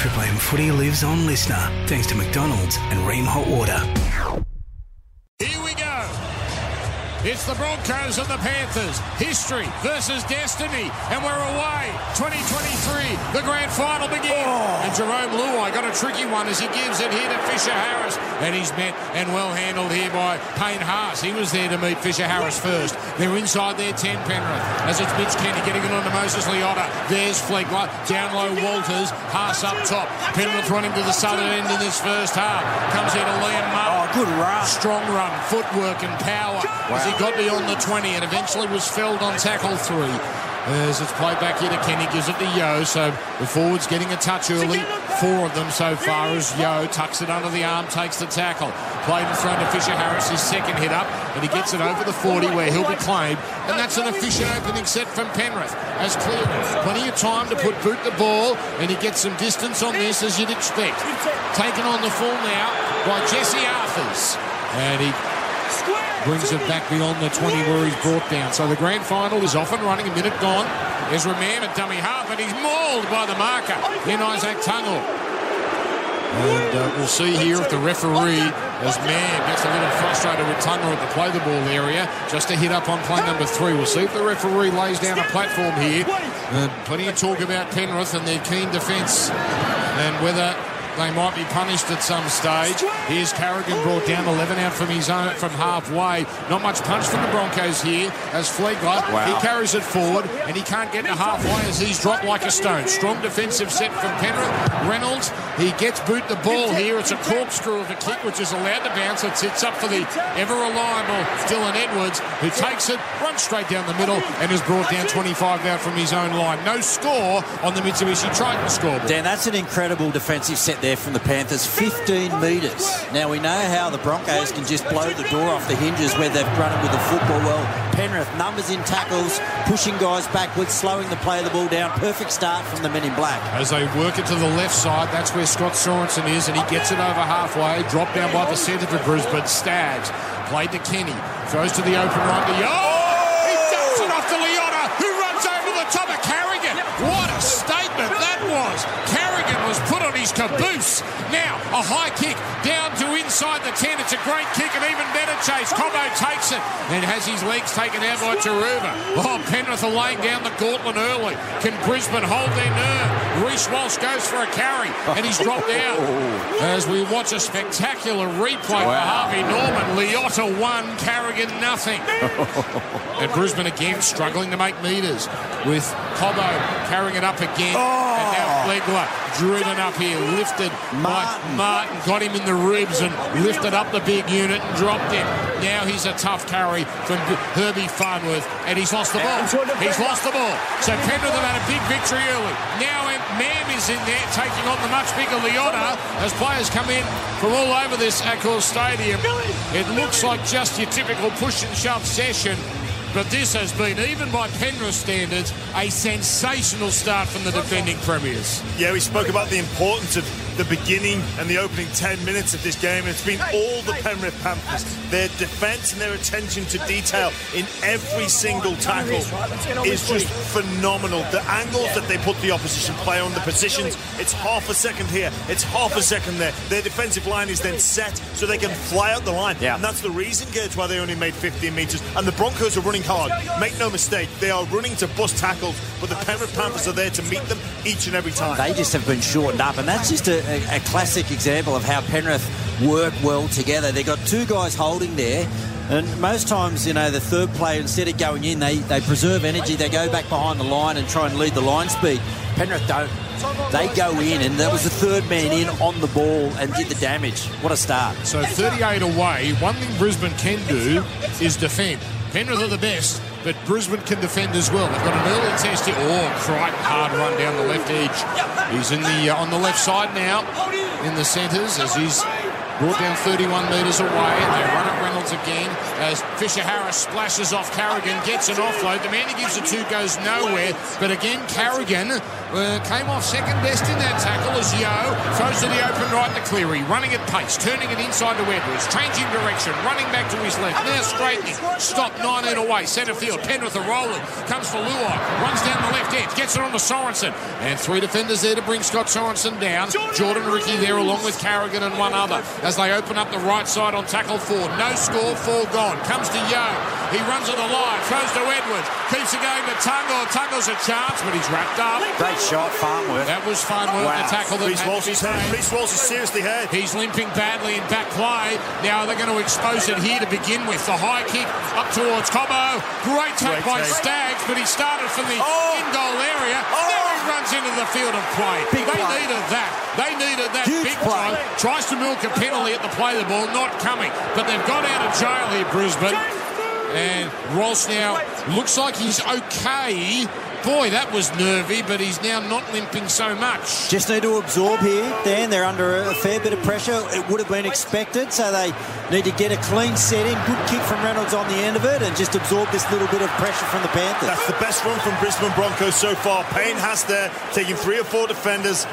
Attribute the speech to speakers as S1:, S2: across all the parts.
S1: Triple M footy lives on listener thanks to McDonald's and Rheem Hot Water.
S2: Here we go. It's the Broncos and the Panthers. History versus destiny. And we're away. 2023. The grand final begins. Oh. And Jarome Luai got a tricky one as he gives it here to Fisher Harris. And he's met and well handled here by Payne Haas. He was there to meet Fisher Harris first. They're inside their 10 Penrith. As it's Mitch Kenny getting it on to Moses Leota. There's Flegler. Down low Walters. Haas up top. Penrith running to the southern end in this first half. Comes here to Liam Martin.
S3: Oh, good run.
S2: Strong run, footwork and power as he got beyond the 20 and eventually was felled on tackle three. As it's played back here to Kenny, gives it to Yeo. So the forwards getting a touch early. Four of them so far as Yeo tucks it under the arm, takes the tackle. Played and thrown to Fisher Harris, his second hit up, and he gets it over the 40 where he'll be claimed. And that's an efficient opening set from Penrith. As Cleary, plenty of time to put boot the ball, and he gets some distance on this as you'd expect. Taken on the full now by Jesse Arthars. And he brings it back beyond the 20 where he's brought down. So the grand final is off and running, a minute gone. Ezra Mam at dummy half, and he's mauled by the marker in Izack Tago. And uh, we'll see here if the referee, as Mam gets a little frustrated with Tago at the play the ball area, just to hit up on play number three. We'll see if the referee lays down a platform here. Plenty of talk about Penrith and their keen defence and whether they might be punished at some stage. Here's Carrigan brought down 11 out from his own from halfway. Not much punch from the Broncos here as Flegler. He carries it forward and he can't get to halfway as he's dropped like a stone. Strong defensive set from Penrith. Reynolds, he gets boot the ball here. It's a corkscrew of a kick which is allowed to bounce. It sits up for the ever reliable Dylan Edwards who takes it, runs straight down the middle and is brought down 25 out from his own line. No score on the Mitsubishi Triton scoreboard.
S3: Dan, that's an incredible defensive set there from the Panthers. 15 metres. Now, we know how the Broncos can just blow the door off the hinges where they've run it with the football. Well, Penrith, numbers in tackles, pushing guys backwards, slowing the play of the ball down. Perfect start from the men in black.
S2: As they work it to the left side, that's where Scott Sorensen is, and he gets it over halfway. Dropped down by the centre for Brisbane. Staggs played to Kenny. Throws to the open right Yeo! He dumps it off to Leota, who runs over the top of Carrigan. What a statement that was! Carrigan was put on his caboose. Now, a high kick down to inside the 10. It's a great kick, an even better chase. Cobbo takes it and has his legs taken out by Turuva. Oh, Penrith are laying down the gauntlet early. Can Brisbane hold their nerve? Reece Walsh goes for a carry and he's dropped out. As we watch a spectacular replay for Harvey Norman. Leota one, Carrigan nothing. and Brisbane again struggling to make metres with Cobbo carrying it up again. And now oh. Flegler driven up here, lifted by Martin, got him in the ribs and lifted up the big unit and dropped him. Now he's a tough carry from Herbie Farnworth and he's lost the ball. He's lost the ball. So Penrith have had a big victory early. Now Mam is in there taking on the much bigger Leota as players come in from all over this Accor Stadium. It looks like just your typical push and shove session. But this has been, even by Penrith standards, a sensational start from the defending premiers.
S4: Yeah, we spoke about the importance of the beginning and the opening 10 minutes of this game. It's been all the Penrith Panthers. Their defence and their attention to detail in every single tackle is just phenomenal. The angles that they put the opposition player on, the positions, it's half a second here, it's half a second there. Their defensive line is then set so they can fly out the line.
S3: Yeah.
S4: And that's the reason, Gage, why they only made 15 metres. And the Broncos are running hard. Make no mistake, they are running to bust tackles, but the Penrith Panthers are there to meet them each and every time.
S3: They just have been shortened up, and that's just a, a, a classic example of how Penrith work well together. They've got two guys holding there. And most times, you know, the third player, instead of going in, they, they preserve energy. They go back behind the line and try and lead the line speed. Penrith don't. They go in, and that was the third man in on the ball and did the damage. What a start.
S2: So 38 away. One thing Brisbane can do is defend. Penrith are the best, but Brisbane can defend as well. They've got an early test here. Oh, Crichton, hard run down the left edge. He's in the uh, on the left side now in the centres as he's brought down 31 metres away, they run at Reynolds again as Fisher Harris splashes off Carrigan, gets an offload. The man who gives the two goes nowhere, but again, Carrigan uh, came off second best in that tackle as Yeo throws to the open right to Cleary, running at pace, turning it inside to Edwards, changing direction, running back to his left, now straightening, stop 19 away, centre field, Penrith are rolling, comes for Luai, runs down the left edge, gets it on to Sorensen, and three defenders there to bring Scott Sorensen down. Jordan Riki there along with Carrigan and one other as they open up the right side on tackle four. No score, four gone. Comes to Young. He runs to the line, throws to Edwards, keeps it going to Tago. Tago's a chance, but he's wrapped up.
S3: Great shot, Farnworth.
S2: That was Farnworth,
S3: Wow.
S2: the tackle that
S4: Reece
S2: had
S4: Walsh
S2: to be
S4: is hurt.
S2: made.
S4: Reece Walsh is seriously hurt.
S2: He's limping badly in back play. Now they're going to expose it here to begin with. The high kick up towards Cobbo. Great take
S4: Great
S2: by
S4: take.
S2: Staggs, but he started from the
S4: Oh!
S2: in-goal area.
S4: Oh!
S2: Runs into the field of play.
S3: Big
S2: they
S3: play.
S2: needed that. They needed that
S3: Huge
S2: big
S3: play.
S2: time. Tries to milk a penalty at the play of the ball, not coming. But they've got out of jail here, Brisbane. And Ross now looks like he's okay. Boy, that was nervy, but he's now not limping so much.
S3: Just need to absorb here, Dan. They're under a fair bit of pressure. It would have been expected, so they need to get a clean set in. Good kick from Reynolds on the end of it and just absorb this little bit of pressure from the Panthers.
S4: That's the best run from Brisbane Broncos so far. Payne has there, taking three or four defenders.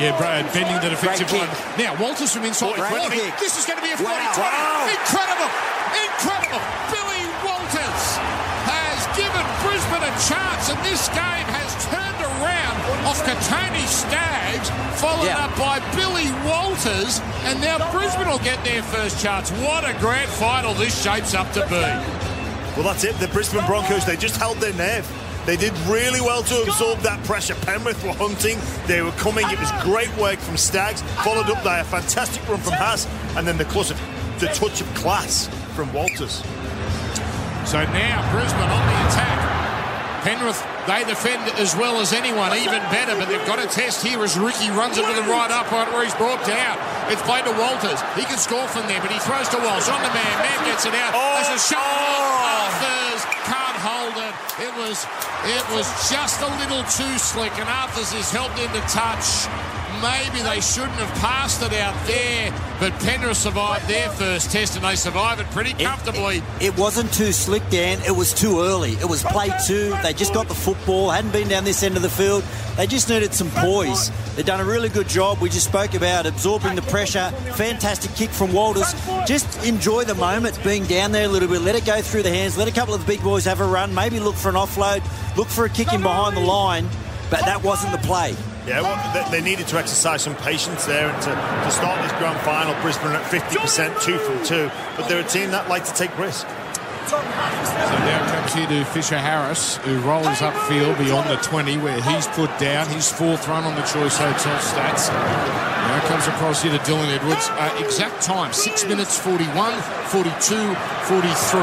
S2: Yeah, Brad, bending the defensive
S3: Great
S2: line. Now, Walters from inside
S3: Great
S2: 40. This is going to be a 40
S3: Wow.
S2: 20.
S3: Wow.
S2: Incredible! Incredible! Chance, and this game has turned around off Kotoni Staggs, followed
S3: Yeah.
S2: up by Billy Walters, and now Brisbane will get their first chance. What a grand final this shapes up to be.
S4: Well, that's it. The Brisbane Broncos, they just held their nerve. They did really well to absorb that pressure. Penrith were hunting. They were coming. It was great work from Staggs, Followed up by a fantastic run from Haas. And then the, clutch of, the touch of class from Walters.
S2: So now Brisbane on the attack. Penrith, they defend as well as anyone, even better, but they've got a test here as Riki runs it to the right upright where he's brought down. It's played to Walters. He can score from there, but he throws to Walsh on the man. Mam gets it out.
S4: Oh!
S2: There's a shot.
S4: Oh!
S2: Arthars can't hold it. It was it was just a little too slick, and Arthars is helped into touch. Maybe they shouldn't have passed it out there, but Penrith survived their first test, and they survived it pretty comfortably.
S3: It, it wasn't too slick, Dan. It was too early. It was play two. They just got the football, hadn't been down this end of the field. They just needed some poise. They've done a really good job. We just spoke about absorbing the pressure. Fantastic kick from Walters. Just enjoy the moment being down there a little bit. Let it go through the hands. Let a couple of the big boys have a run. Maybe look for an offload. Look for a kick in behind the line. But that wasn't the play.
S4: Yeah, well, they, they needed to exercise some patience there and to, to start this grand final. Brisbane at 50%, two from two. But they're a team that like to take risks.
S2: So now comes here to Fisher Harris, who rolls upfield beyond the 20, where he's put down his fourth run on the Choice Hotel stats. Now comes across here to Dylan Edwards. Uh, exact time, 6 minutes 41, 42, 43.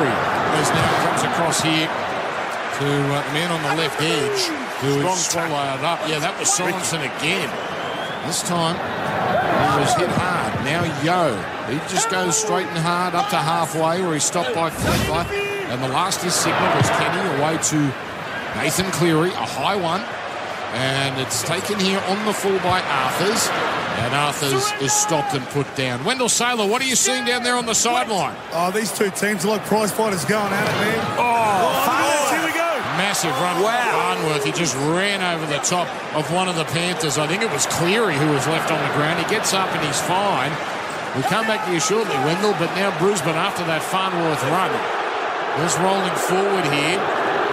S2: As now comes across here to uh, man on the left edge,
S4: Strong
S2: has swallowed up. Yeah, that was Sorensen again. This time, he was hit hard. Now Yeo, he just goes straight and hard up to halfway where he's stopped by Flegler. And the last is signal was Kenny away to Nathan Cleary, a high one. And it's taken here on the full by Arthars. And Arthars is stopped and put down. Wendell Sailor, what are you seeing down there on the sideline?
S5: Oh, these two teams are like prize fighters going at it, man.
S4: Oh, here we go.
S2: Massive run
S3: Wow.
S2: from Farnworth. He just ran over the top of one of the Panthers. I think it was Cleary who was left on the ground. He gets up and he's fine. We'll come back to you shortly, Wendell, but now Brisbane after that Farnworth run is rolling forward here.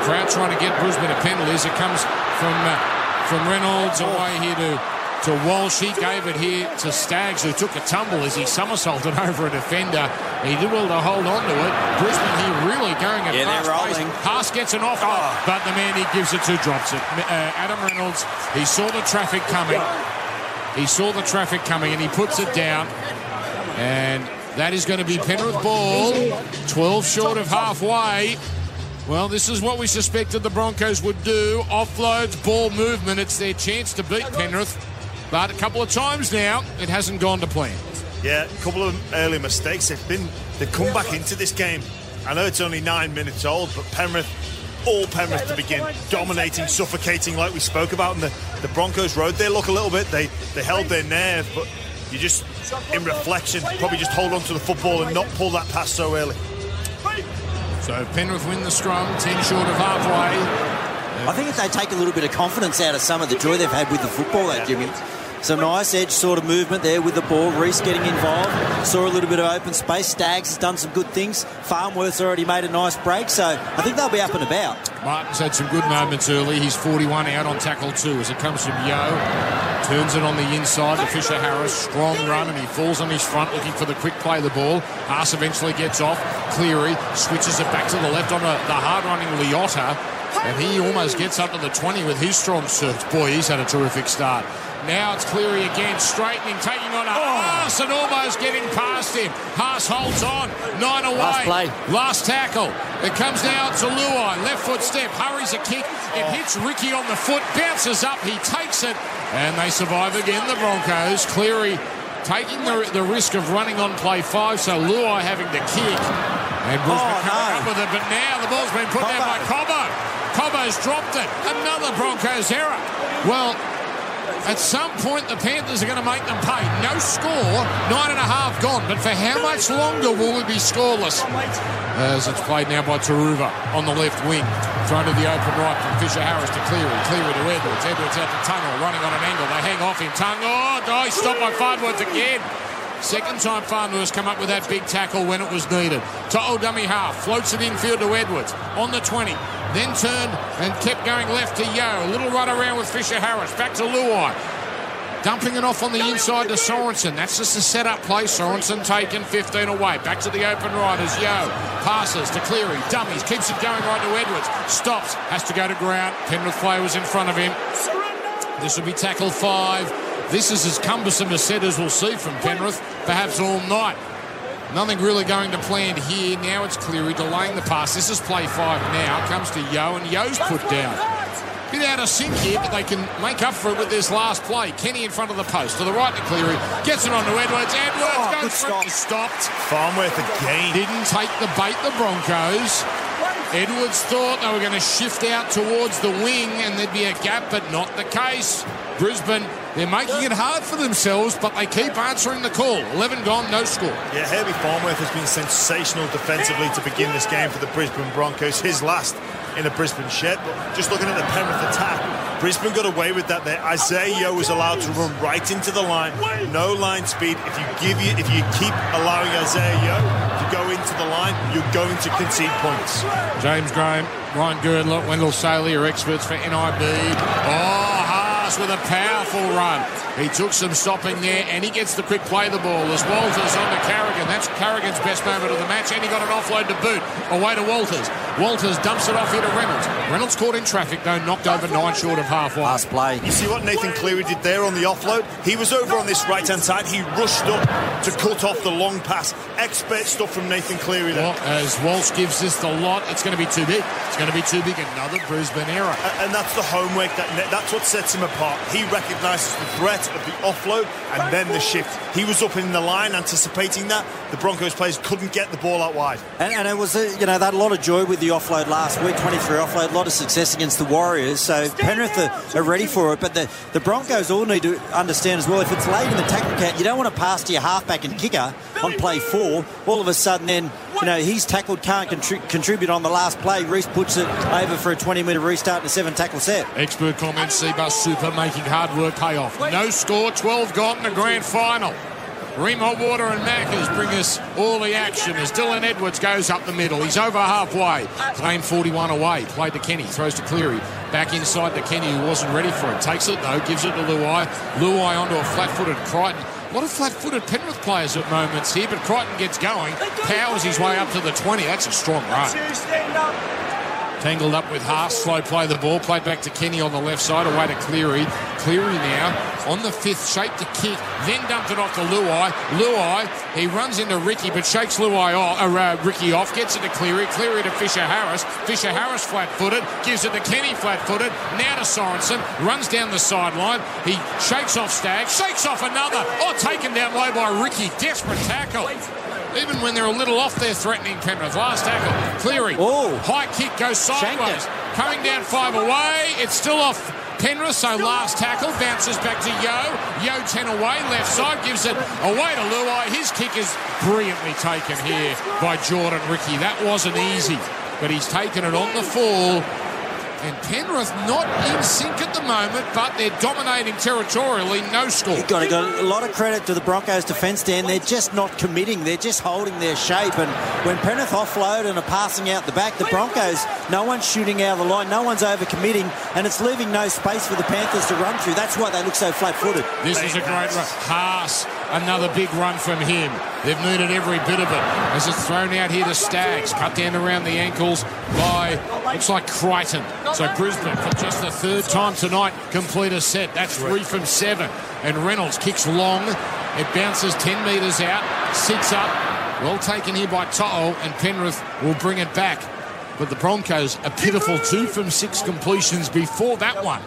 S2: Crowd trying to get Brisbane a penalties. It comes from uh, from Reynolds away here to to Walsh. He gave it here to Staggs, who took a tumble as he somersaulted over a defender. He did well to hold on to it. Brisbane here really going at
S3: Yeah,
S2: fast pace. Haas gets an off, but the man he gives it to drops it. Uh, Adam Reynolds, he saw the traffic coming. He saw the traffic coming and he puts it down. And that is going to be Penrith ball. 12 short of halfway. Well, this is what we suspected the Broncos would do. Offloads, ball movement. It's their chance to beat Penrith. But a couple of times now, it hasn't gone to plan.
S4: Yeah, a couple of early mistakes. They've been they've come back into this game. I know it's only nine minutes old, but Penrith, all Penrith to begin, dominating, suffocating like we spoke about. And the, the Broncos rode their luck a little bit. They they held their nerve, but you just, in reflection, probably just hold on to the football and not pull that pass so early.
S2: So Penrith win the scrum, 10 short of halfway.
S3: I think if they take a little bit of confidence out of some of the joy they've had with the football, that Jimmy. Some nice edge sort of movement there with the ball. Reece getting involved. Saw a little bit of open space. Staggs has done some good things. Farnworth's already made a nice break, so I think they'll be up and about.
S2: Martin's had some good moments early. He's 41 out on tackle two as it comes from Yeo. Turns it on the inside to Fisher Harris. Strong run and he falls on his front looking for the quick play of the ball. Haas eventually gets off. Cleary switches it back to the left on a, the hard running Leota. And he almost gets up to the 20 with his strong surge. Boy, he's had a terrific start. Now it's Cleary again, straightening, taking on a oh. Haas and almost getting past him. Haas holds on, nine away.
S3: Last play.
S2: Last tackle. It comes now to Luai, left foot step, hurries a kick. It oh. hits Riki on the foot, bounces up, he takes it, and they survive again, the Broncos. Cleary taking the, the risk of running on play five, so Luai having to kick. And Brisbane oh, coming no. up with it, but now the ball's been put Cobbo. down by Cobbo. Cobbo's dropped it. Another Broncos error. Well, at some point, the Panthers are going to make them pay. No score, nine and a half gone. But for how much longer will we be scoreless? As it's played now by Turuva on the left wing. Thrown to the open right from Fisher Harris to Cleary. Cleary to Edwards. Edwards out to Tago, running on an angle. They hang off him. Tago, oh, stopped by Farnworth again. Second time Farnworth's come up with that big tackle when it was needed. To'o dummy half, floats it infield to Edwards. On the 20, then turned and kept going left to Yeo. A little run around with Fisher Harris. Back to Luai. Dumping it off on the inside to Sorensen. That's just a set-up play. Sorensen taken 15 away. Back to the open right as Yeo passes to Cleary. Dummies. Keeps it going right to Edwards. Stops. Has to go to ground. Penrith player was in front of him. This will be tackle five. This is as cumbersome a set as we'll see from Penrith, perhaps all night. Nothing really going to plan here. Now it's Cleary delaying the pass. This is play five now. Comes to Yeo, and Yeo's put down. Bit out of sync here, but they can make up for it with this last play. Kenny in front of the post. To the right to Cleary. Gets it on to Edwards. Edwards oh, goes for it. Stopped.
S4: Farnworth again.
S2: Didn't take the bait, the Broncos. Edwards thought they were going to shift out towards the wing and there'd be a gap, but not the case. Brisbane, they're making it hard for themselves, but they keep answering the call. 11 gone, no score.
S4: Yeah, Herbie Farnworth has been sensational defensively to begin this game for the Brisbane Broncos. His last in a Brisbane shed. But just looking at the Penrith attack, Brisbane got away with that there. Isaiah Yeo was allowed to run right into the line. No line speed. If you give you, if you keep allowing Isaiah Yeo to go into the line, you're going to concede points.
S2: James Graham, Ryan Girdler, Wendell Sailor are experts for NIB. Oh, with a powerful run. He took some stopping there and he gets the quick play the ball as Walters on to Carrigan. That's Carrigan's best moment of the match and he got an offload to boot away to Walters. Walters dumps it off here to Reynolds. Reynolds caught in traffic though, knocked over nine short of halfway.
S3: Last play.
S4: You see what Nathan Cleary did there on the offload? He was over on this right hand side. He rushed up to cut off the long pass. Expert stuff from Nathan Cleary there.
S2: Well, as Walsh gives this the lot, it's going to be too big. It's going to be too big. Another Brisbane error.
S4: And that's the homework that that's what sets him apart. He recognises the threat of the offload and then the shift. He was up in the line anticipating that. The Broncos players couldn't get the ball out wide.
S3: And, and it was, a, you know, they had a lot of joy with the offload last week, 23 offload, a lot of success against the Warriors. So Penrith are, are ready for it. But the, the Broncos all need to understand as well, if it's late in the tackle count, you don't want to pass to your halfback and kicker on play four. All of a sudden then, you know, he's tackled, can't contri- contribute on the last play. Reece puts it over for a 20 metre restart and a seven tackle set.
S2: Expert comments, Cbus Super making hard work pay off. No score, 12 gone in the grand final. Remo Water and Mackers bring us all the action as Dylan Edwards goes up the middle. He's over halfway. Playing 41 away. Played to Kenny. Throws to Cleary. Back inside to Kenny who wasn't ready for it. Takes it though. Gives it to Luai. Luai onto a flat-footed Crichton. A lot of flat-footed Penrith players at moments here, but Crichton gets going. Powers his way up to the 20. That's a strong run. Tangled up with Haas, slow play the ball, played back to Kenny on the left side, away to Cleary. Cleary now on the fifth, shape to kick, then dumped it off to Luai. Luai, he runs into Riki, but shakes Luai off, uh, uh, Riki off, gets it to Cleary, Cleary to Fisher Harris. Fisher Harris flat-footed, gives it to Kenny flat-footed, now to Sorensen, runs down the sideline. He shakes off Stagg, shakes off another. Oh, taken down low by Riki. Desperate tackle even when they're a little off there threatening Penrith. Last tackle, Cleary.
S3: Oh.
S2: High kick goes sideways. Coming down five away. It's still off Penrith, so last tackle, bounces back to Yeo. Yeo 10 away, left side, gives it away to Luai. His kick is brilliantly taken here by Jordan Riki. That wasn't easy, but he's taken it on the fall and Penrith not in sync at the moment, but they're dominating territorially. No score.
S3: You've got, to got a lot of credit to the Broncos defence, Dan. They're just not committing. They're just holding their shape. And when Penrith offload and are passing out the back, the Broncos, no one's shooting out of the line, no one's over committing, and it's leaving no space for the Panthers to run through. That's why they look so flat footed.
S2: This is a great run. Haas, another big run from him. They've needed every bit of it as it's thrown out here to Staggs. cut down around the ankles by, looks like Crichton. So Brisbane, for just the third time tonight, complete a set. That's three from seven. And Reynolds kicks long. It bounces 10 metres out, sits up. Well taken here by To'o, and Penrith will bring it back. But the Broncos, a pitiful two from six completions before that one.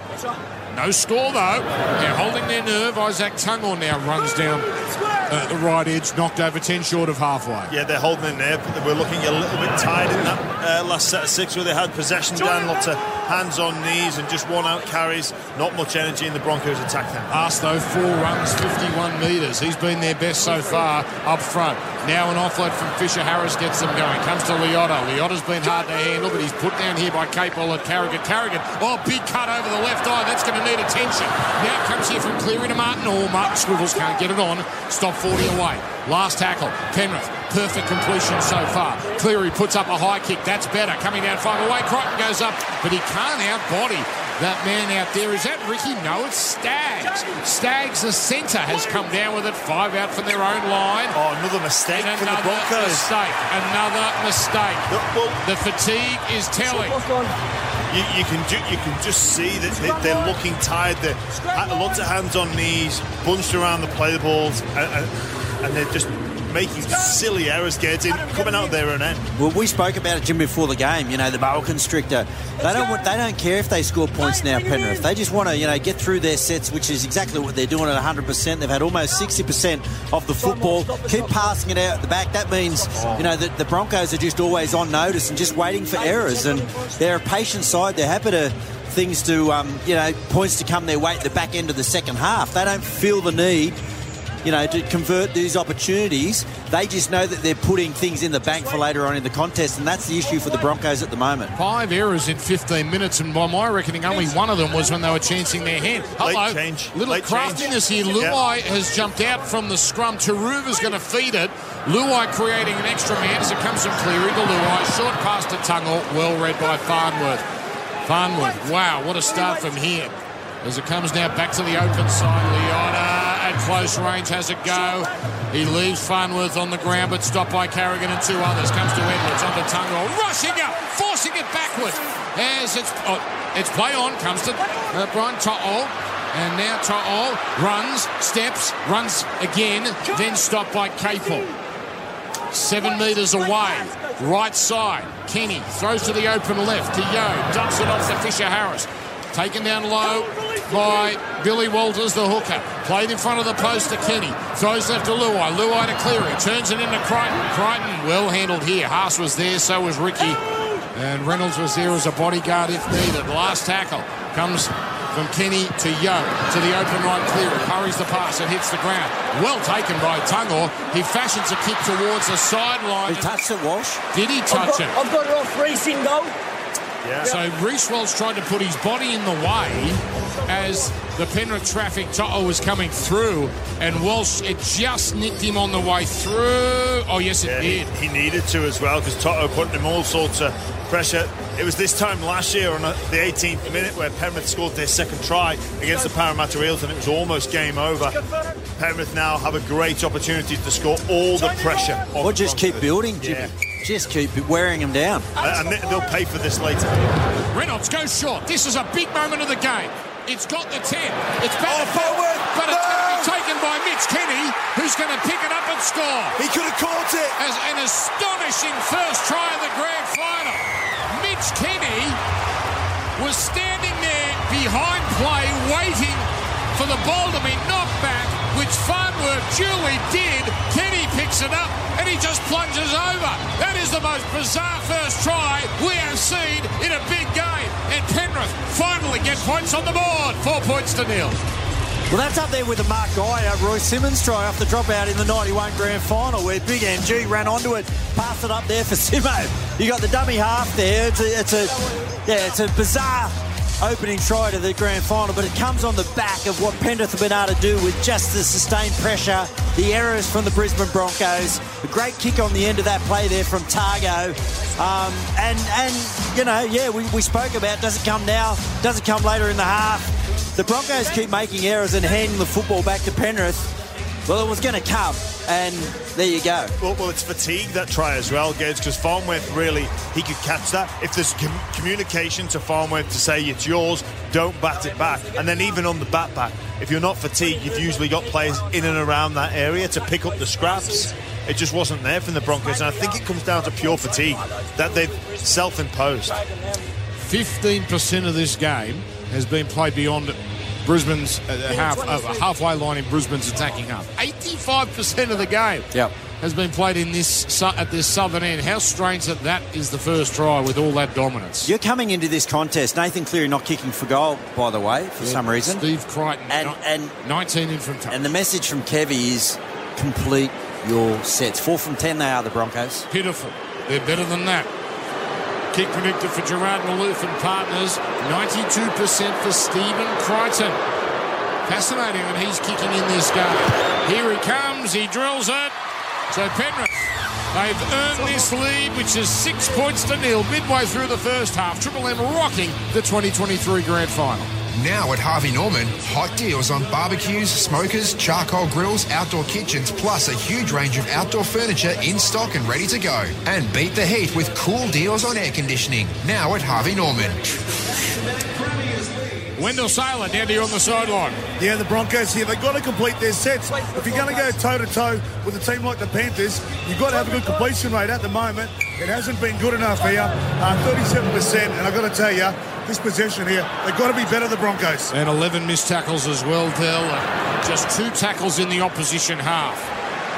S2: No score though. They're holding their nerve. Izack Tago now runs down uh, the right edge, knocked over 10 short of halfway.
S4: Yeah, they're holding in there, We're looking a little bit tired in that uh, last set of six where they had possession down, lots of hands on knees and just one out carries. Not much energy in the Broncos attack now.
S2: Though, four runs, 51 metres. He's been their best so far up front. Now an offload from Fisher Harris gets them going. Comes to Leota. Leota's been hard to handle, but he's put down here by Capewell at Carrigan. Carrigan, oh, big cut over the left eye. That's going to need attention. Now comes here from Cleary to Martin. Oh, Martin Swivels can't get it on. Stop 40 away. Last tackle. Penrith. Perfect completion so far. Cleary puts up a high kick. That's better. Coming down five away. Crichton goes up, but he can't outbody that man out there. Is that Riki? No, it's Staggs. Staggs, the centre, has come down with it. Five out from their own line.
S4: Oh, another mistake
S2: And
S4: for the
S2: another mistake. Another mistake.
S4: Well,
S2: The fatigue is telling.
S4: you, you can ju- you can just see that they, they're looking tired. They're had lots of hands on knees, bunched around the play balls, and, and, and they're just making silly errors, getting coming out there and end.
S3: Well, we spoke about it, Jim, before the game. You know, the boa constrictor. They don't want, they don't care if they score points now, Penrith. They just want to, you know, get through their sets, which is exactly what they're doing at 100%. They've had almost 60% of the football. Keep passing it out at the back. That means, you know, that the Broncos are just always on notice and just waiting for errors. And they're a patient side. They're happy to things to, um, you know, points to come their way at the back end of the second half. They don't feel the need you know, to convert these opportunities. They just know that they're putting things in the bank for later on in the contest, and that's the issue for the Broncos at the moment.
S2: Five errors in 15 minutes, and by my reckoning, only one of them was when they were chancing their hand. Hello,
S4: change.
S2: little
S4: Late
S2: craftiness
S4: change.
S2: here. Luai has jumped out from the scrum. Turuva's going to feed it. Luai creating an extra man as it comes from Cleary to Luai. Short pass to Tago, well read by Farnworth. Farnworth, wow, what a start from here. As it comes now back to the open side, Leota at close range has a go. He leaves Farnworth on the ground, but stopped by Carrigan and two others. Comes to Edwards onto Tago, rushing up, forcing it backwards. As it's oh, it's play on, comes to uh, Brian To'o. And now To'o runs, steps, runs again, then stopped by Capewell. Seven metres away, right side. Kenny throws to the open left to Yeo, dumps it off to Fisher Harris. Taken down low by Billy Walters, the hooker. Played in front of the post to Kenny. Throws left to Luai. Luai to Cleary. Turns it into Crichton. Crichton well handled here. Haas was there, so was Riki. And Reynolds was there as a bodyguard if needed. Last tackle comes from Kenny to Yeo to the open right Cleary. Hurries the pass and hits the ground. Well taken by Tago. He fashions a kick towards the sideline.
S3: He touched it, Walsh.
S2: Did he
S6: I've
S2: touch
S6: got,
S2: it?
S6: I've got it off racing goal.
S4: Yeah.
S2: So Reece Walsh tried to put his body in the way as the Penrith traffic Toto was coming through, and Walsh it just nicked him on the way through. Oh yes, it
S4: Yeah,
S2: did.
S4: he needed to as well because Toto putting him all sorts of pressure. It was this time last year on the 18th minute where Penrith scored their second try against the Parramatta Eels and it was almost game over. Penrith now have a great opportunity to score all the pressure. on
S3: Or just keep building, Jimmy.
S4: Yeah.
S3: Just keep wearing them down.
S4: Uh, and they- they'll pay for this later.
S2: Reynolds goes short. This is a big moment of the game. It's got the 10. It's oh, better
S4: Oh, forward.
S2: but it's going to be taken by Mitch Kenny, who's going to pick it up and score.
S4: He could have caught it.
S2: As an astonishing first try of the grand final. Mitch Kenny was standing there behind play, waiting for the ball to be knocked back, which Farnworth duly did. Kenny picks it up and he just plunges over. That is the most bizarre first try we have seen in a big game. And Penrith finally get points on the board. Four points to nil.
S3: Well, that's up there with the Mark Geyer, uh, Royce Simmons try off the dropout in the 91 grand final where Big MG ran onto it, passed it up there for Simo. You got the dummy half there. It's a, it's a yeah, it's a bizarre opening try to the grand final, but it comes on the back of what Penrith have been able to do with just the sustained pressure, the errors from the Brisbane Broncos, a great kick on the end of that play there from Tago. Um, and, and, you know, yeah, we, we spoke about does it come now, does it come later in the half? The Broncos keep making errors and handing the football back to Penrith. Well, it was going to come, and there you go.
S4: Well, well, it's fatigue that try as well, Gage, because Farnworth really, he could catch that. If there's com- communication to Farnworth to say it's yours, don't bat it back. And then even on the bat back, if you're not fatigued, you've usually got players in and around that area to pick up the scraps. It just wasn't there from the Broncos, and I think it comes down to pure fatigue that they've self-imposed.
S2: 15% of this game has been played beyond Brisbane's uh, half, uh, halfway line in Brisbane's attacking half. 85% of the game
S3: Yep.
S2: has been played in this su- at this southern end. How strange that that is the first try with all that dominance.
S3: You're coming into this contest, Nathan Cleary not kicking for goal, by the way, for some reason.
S2: Steve Crichton,
S3: And-
S2: ni-
S3: and-
S2: 19 in from touch.
S3: And the message from Kevy is complete your sets. Four from ten, they are the Broncos.
S2: Pitiful. They're better than that. Kick predicted for Gerard Malouf and partners. 92% for Stephen Crichton. Fascinating that he's kicking in this game. Here he comes. He drills it. So Penrith, they've earned this lead, which is six points to nil midway through the first half. Triple M rocking the 2023 Grand Final.
S6: Now at Harvey Norman, hot deals on barbecues, smokers, charcoal grills, outdoor kitchens, plus a huge range of outdoor furniture in stock and ready to go. And beat the heat with cool deals on air conditioning. Now at Harvey Norman.
S2: Wendell Sailor down to you on the sideline.
S5: Yeah, the Broncos here, they've got to complete their sets. If you're going to go toe to toe with a team like the Panthers, you've got to have a good completion rate. At the moment, it hasn't been good enough here. Uh, 37%, and I've got to tell you, this possession here, they've got to be better, than the Broncos.
S2: And 11 missed tackles as well, Dell. Uh, Just two tackles in the opposition half.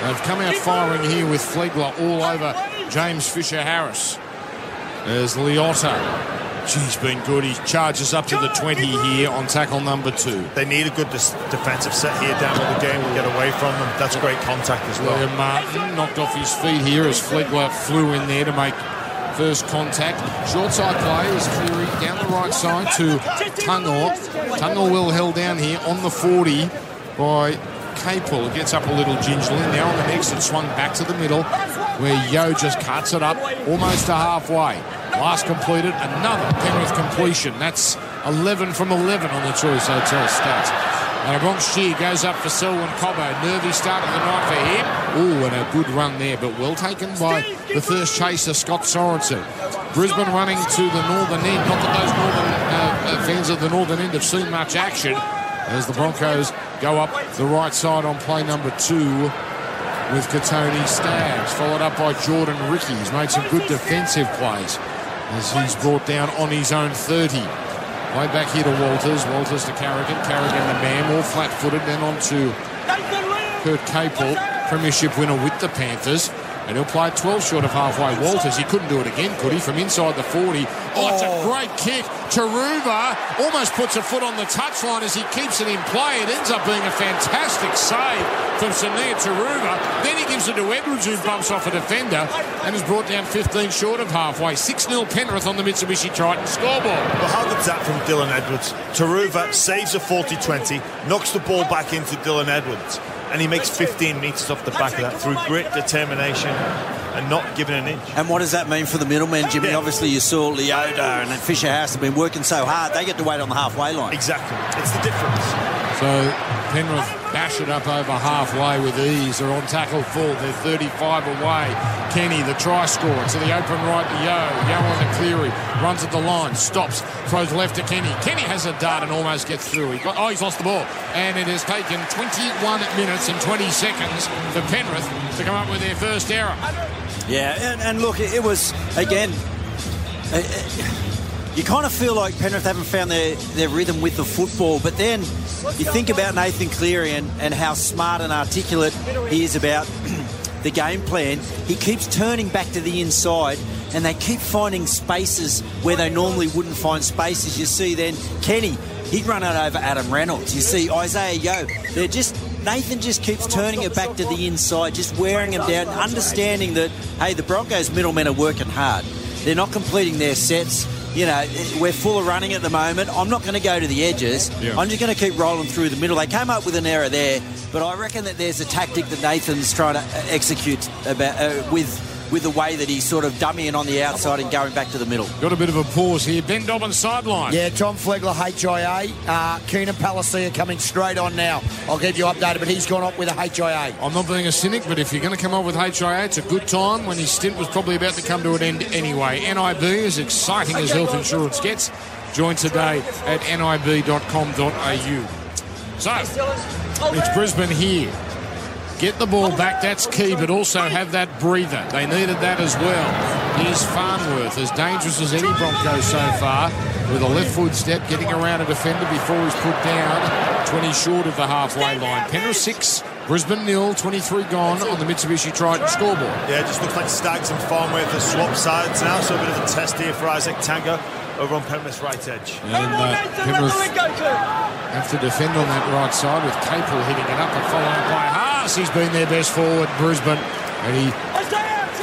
S2: They've come out firing here with Flegler all over James Fisher Harris. There's Leota. She's been good. He charges up to the 20 here on tackle number two.
S4: They need a good defensive set here down with the game to get away from them. That's great contact as well.
S2: William Martin knocked off his feet here as Flegler flew in there to make first contact. Short side play is Cleary down the right side to Tago. Tago will held down here on the 40 by Capewell. It gets up a little gingerly. Now on the next, it swung back to the middle where Yeo just cuts it up almost to halfway. Last completed, another Penrith completion. That's 11 from 11 on the Choice Hotel stats. And a Bronx cheer goes up for Selwyn Cobbo. Nervy start of the night for him. Oh, and a good run there, but well taken by the first chaser, Scott Sorensen. Brisbane running to the northern end. Not that those northern uh, uh, fans of the northern end have seen much action as the Broncos go up the right side on play number two with Kotoni Staggs, followed up by Jordan Riki. He's made some good defensive plays as he's brought down on his own 30. Way back here to Walters. Walters to Carrigan. Carrigan the man, all flat-footed. Then on to Kurt Capewell, premiership winner with the Panthers. And he'll play 12 short of halfway. Walters, he couldn't do it again, could he? From inside the 40. Oh, it's a oh. great kick. Turuva almost puts a foot on the touchline as he keeps it in play. It ends up being a fantastic save from Sunia Turuva. Then he gives it to Edwards, who bumps off a defender and is brought down 15 short of halfway. 6 0 Penrith on the Mitsubishi Triton scoreboard.
S4: Well, how good's that from Dylan Edwards? Turuva saves a 40 20, knocks the ball back into Dylan Edwards, and he makes 15 metres off the back of that through grit, determination, and not giving an inch.
S3: And what does that mean for the middlemen, Jimmy?
S4: Yeah.
S3: Obviously, you saw Leota and Fisher House have been working so hard. They get to wait on the halfway line.
S4: Exactly. It's the difference.
S2: So Penrith bash it up over halfway with ease. They're on tackle full. They're 35 away. Kenny, the try scorer, to the open right to Yeo. Yeo on the Cleary. Runs at the line. Stops. Throws left to Kenny. Kenny has a dart and almost gets through. He got, oh, he's lost the ball. And it has taken 21 minutes and 20 seconds for Penrith to come up with their first error.
S3: Yeah, and, and look, it it was, again, uh, uh, you kind of feel like Penrith haven't found their, their rhythm with the football, but then you think about Nathan Cleary and, and how smart and articulate he is about the game plan. He keeps turning back to the inside and they keep finding spaces where they normally wouldn't find spaces. You see then Kenny, he'd run out over Adam Reynolds. You see Isaiah Yeo, they're just Nathan just keeps turning it back to the inside, just wearing him down, understanding that hey, the Broncos middlemen are working hard. They're not completing their sets. You know, we're full of running at the moment. I'm not going to go to the edges.
S2: Yeah.
S3: I'm just going to keep rolling through the middle. They came up with an error there, but I reckon that there's a tactic that Nathan's trying to uh, execute about uh, with with the way that he's sort of dummying on the outside and going back to the middle.
S2: Got a bit of a pause here. Ben Dobbin sideline.
S7: Yeah, Tom Flegler, HIA. Uh, Keenan Palasia coming straight on now. I'll keep you updated, but he's gone up with a HIA.
S2: I'm not being a cynic, but if you're going to come up with HIA, it's a good time when his stint was probably about to come to an end anyway. NIB, as exciting as health insurance gets, join today at nib.com.au. So, it's Brisbane here. Get the ball back, that's key, but also have that breather. They needed that as well. Here's Farnworth, as dangerous as any Bronco so far, with a left foot step, getting around a defender before he's put down, 20 short of the halfway line. Penrith 6, Brisbane nil, 23 gone on the Mitsubishi Triton scoreboard.
S4: Yeah, it just looks like Staggs and Farnworth have swapped sides now, so a bit of a test here for Izack Tago over on Penrith's right edge.
S2: And uh, Penrith have to defend on that right side with Capewell hitting it up and followed by He's been their best forward, Brisbane. And he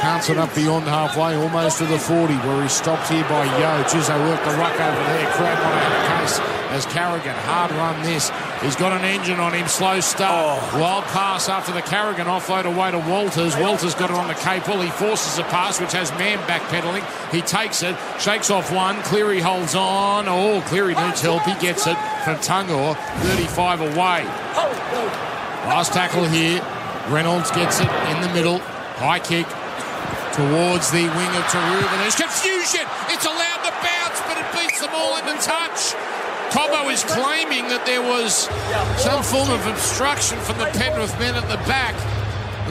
S2: counts it up beyond halfway, almost to the 40, where he stopped here by Yeo. Jizzo worked the ruck over there. Crowd not out of case as Carrigan. Hard run this. He's got an engine on him. Slow start. Oh. Wild pass after the Carrigan offload away to Walters. Walters got it on the Capewell. He forces a pass, which has man backpedaling. He takes it, shakes off one. Cleary holds on. Oh, Cleary needs help. He gets it from Tago. 35 away. Oh, Last tackle here. Reynolds gets it in the middle. High kick towards the wing of Turuva. There's confusion. It's allowed to bounce, but it beats them all into touch. Cobbo is claiming that there was some form of obstruction from the Penrith men at the back.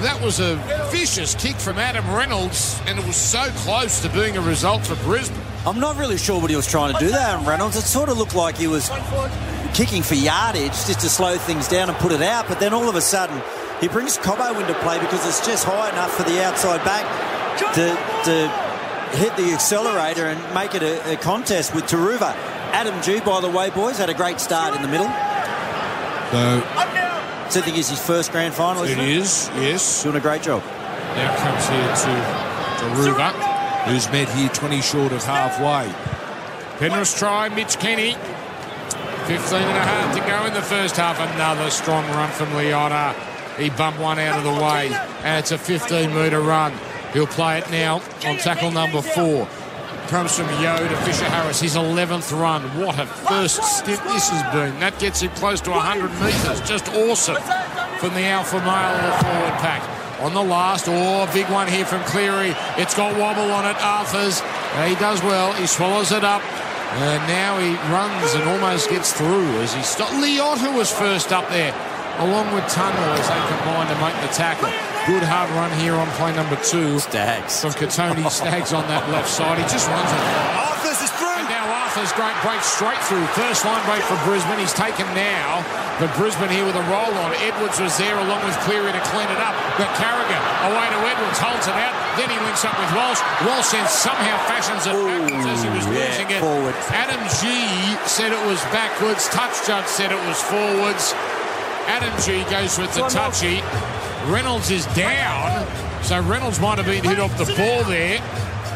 S2: That was a vicious kick from Adam Reynolds, and it was so close to being a result for Brisbane.
S3: I'm not really sure what he was trying to do there, Reynolds. It sort of looked like he was kicking for yardage just to slow things down and put it out, but then all of a sudden he brings Cobbo into play because it's just high enough for the outside back to, to hit the accelerator and make it a, a contest with Turuva. Adam Gee, by the way, boys, had a great start in the middle.
S2: So
S3: So I think it's his first grand final.
S2: it
S3: it?
S2: is, yes.
S3: Doing a great job.
S2: Now comes here to Turuva, who's met here 20 short of halfway. Penrith try, Mitch Kenny. 15 and a half to go in the first half. Another strong run from Leota. He bumped one out of the way, and it's a 15 metre run. He'll play it now on tackle number four. Comes from Yeo to Fisher Harris, his 11th run. What a first stint this has been. That gets him close to 100 metres. Just awesome from the alpha male of the forward pack. On the last, oh, big one here from Cleary. It's got wobble on it. Arthars. He does well. He swallows it up. And now he runs and almost gets through as he stopped. Leota was first up there, along with Tago as they combine to make the tackle. Good hard run here on play number two.
S3: Staggs.
S2: From Kotoni Staggs on that left side. He just runs it.
S4: Arthars is through.
S2: And now Arthars great break straight through. First line break for Brisbane. He's taken now. But Brisbane here with a roll on. Edwards was there along with Cleary to clean it up. But Carrigan away to Edwards, holds it out. Then he links up with Walsh. Walsh then somehow fashions it backwards as he was
S3: yeah,
S2: losing it.
S3: forward.
S2: Adam Gee said it was backwards. Touch judge said it was forwards. Adam Gee goes with the touchy. Reynolds is down. So Reynolds might have been hit off the ball there.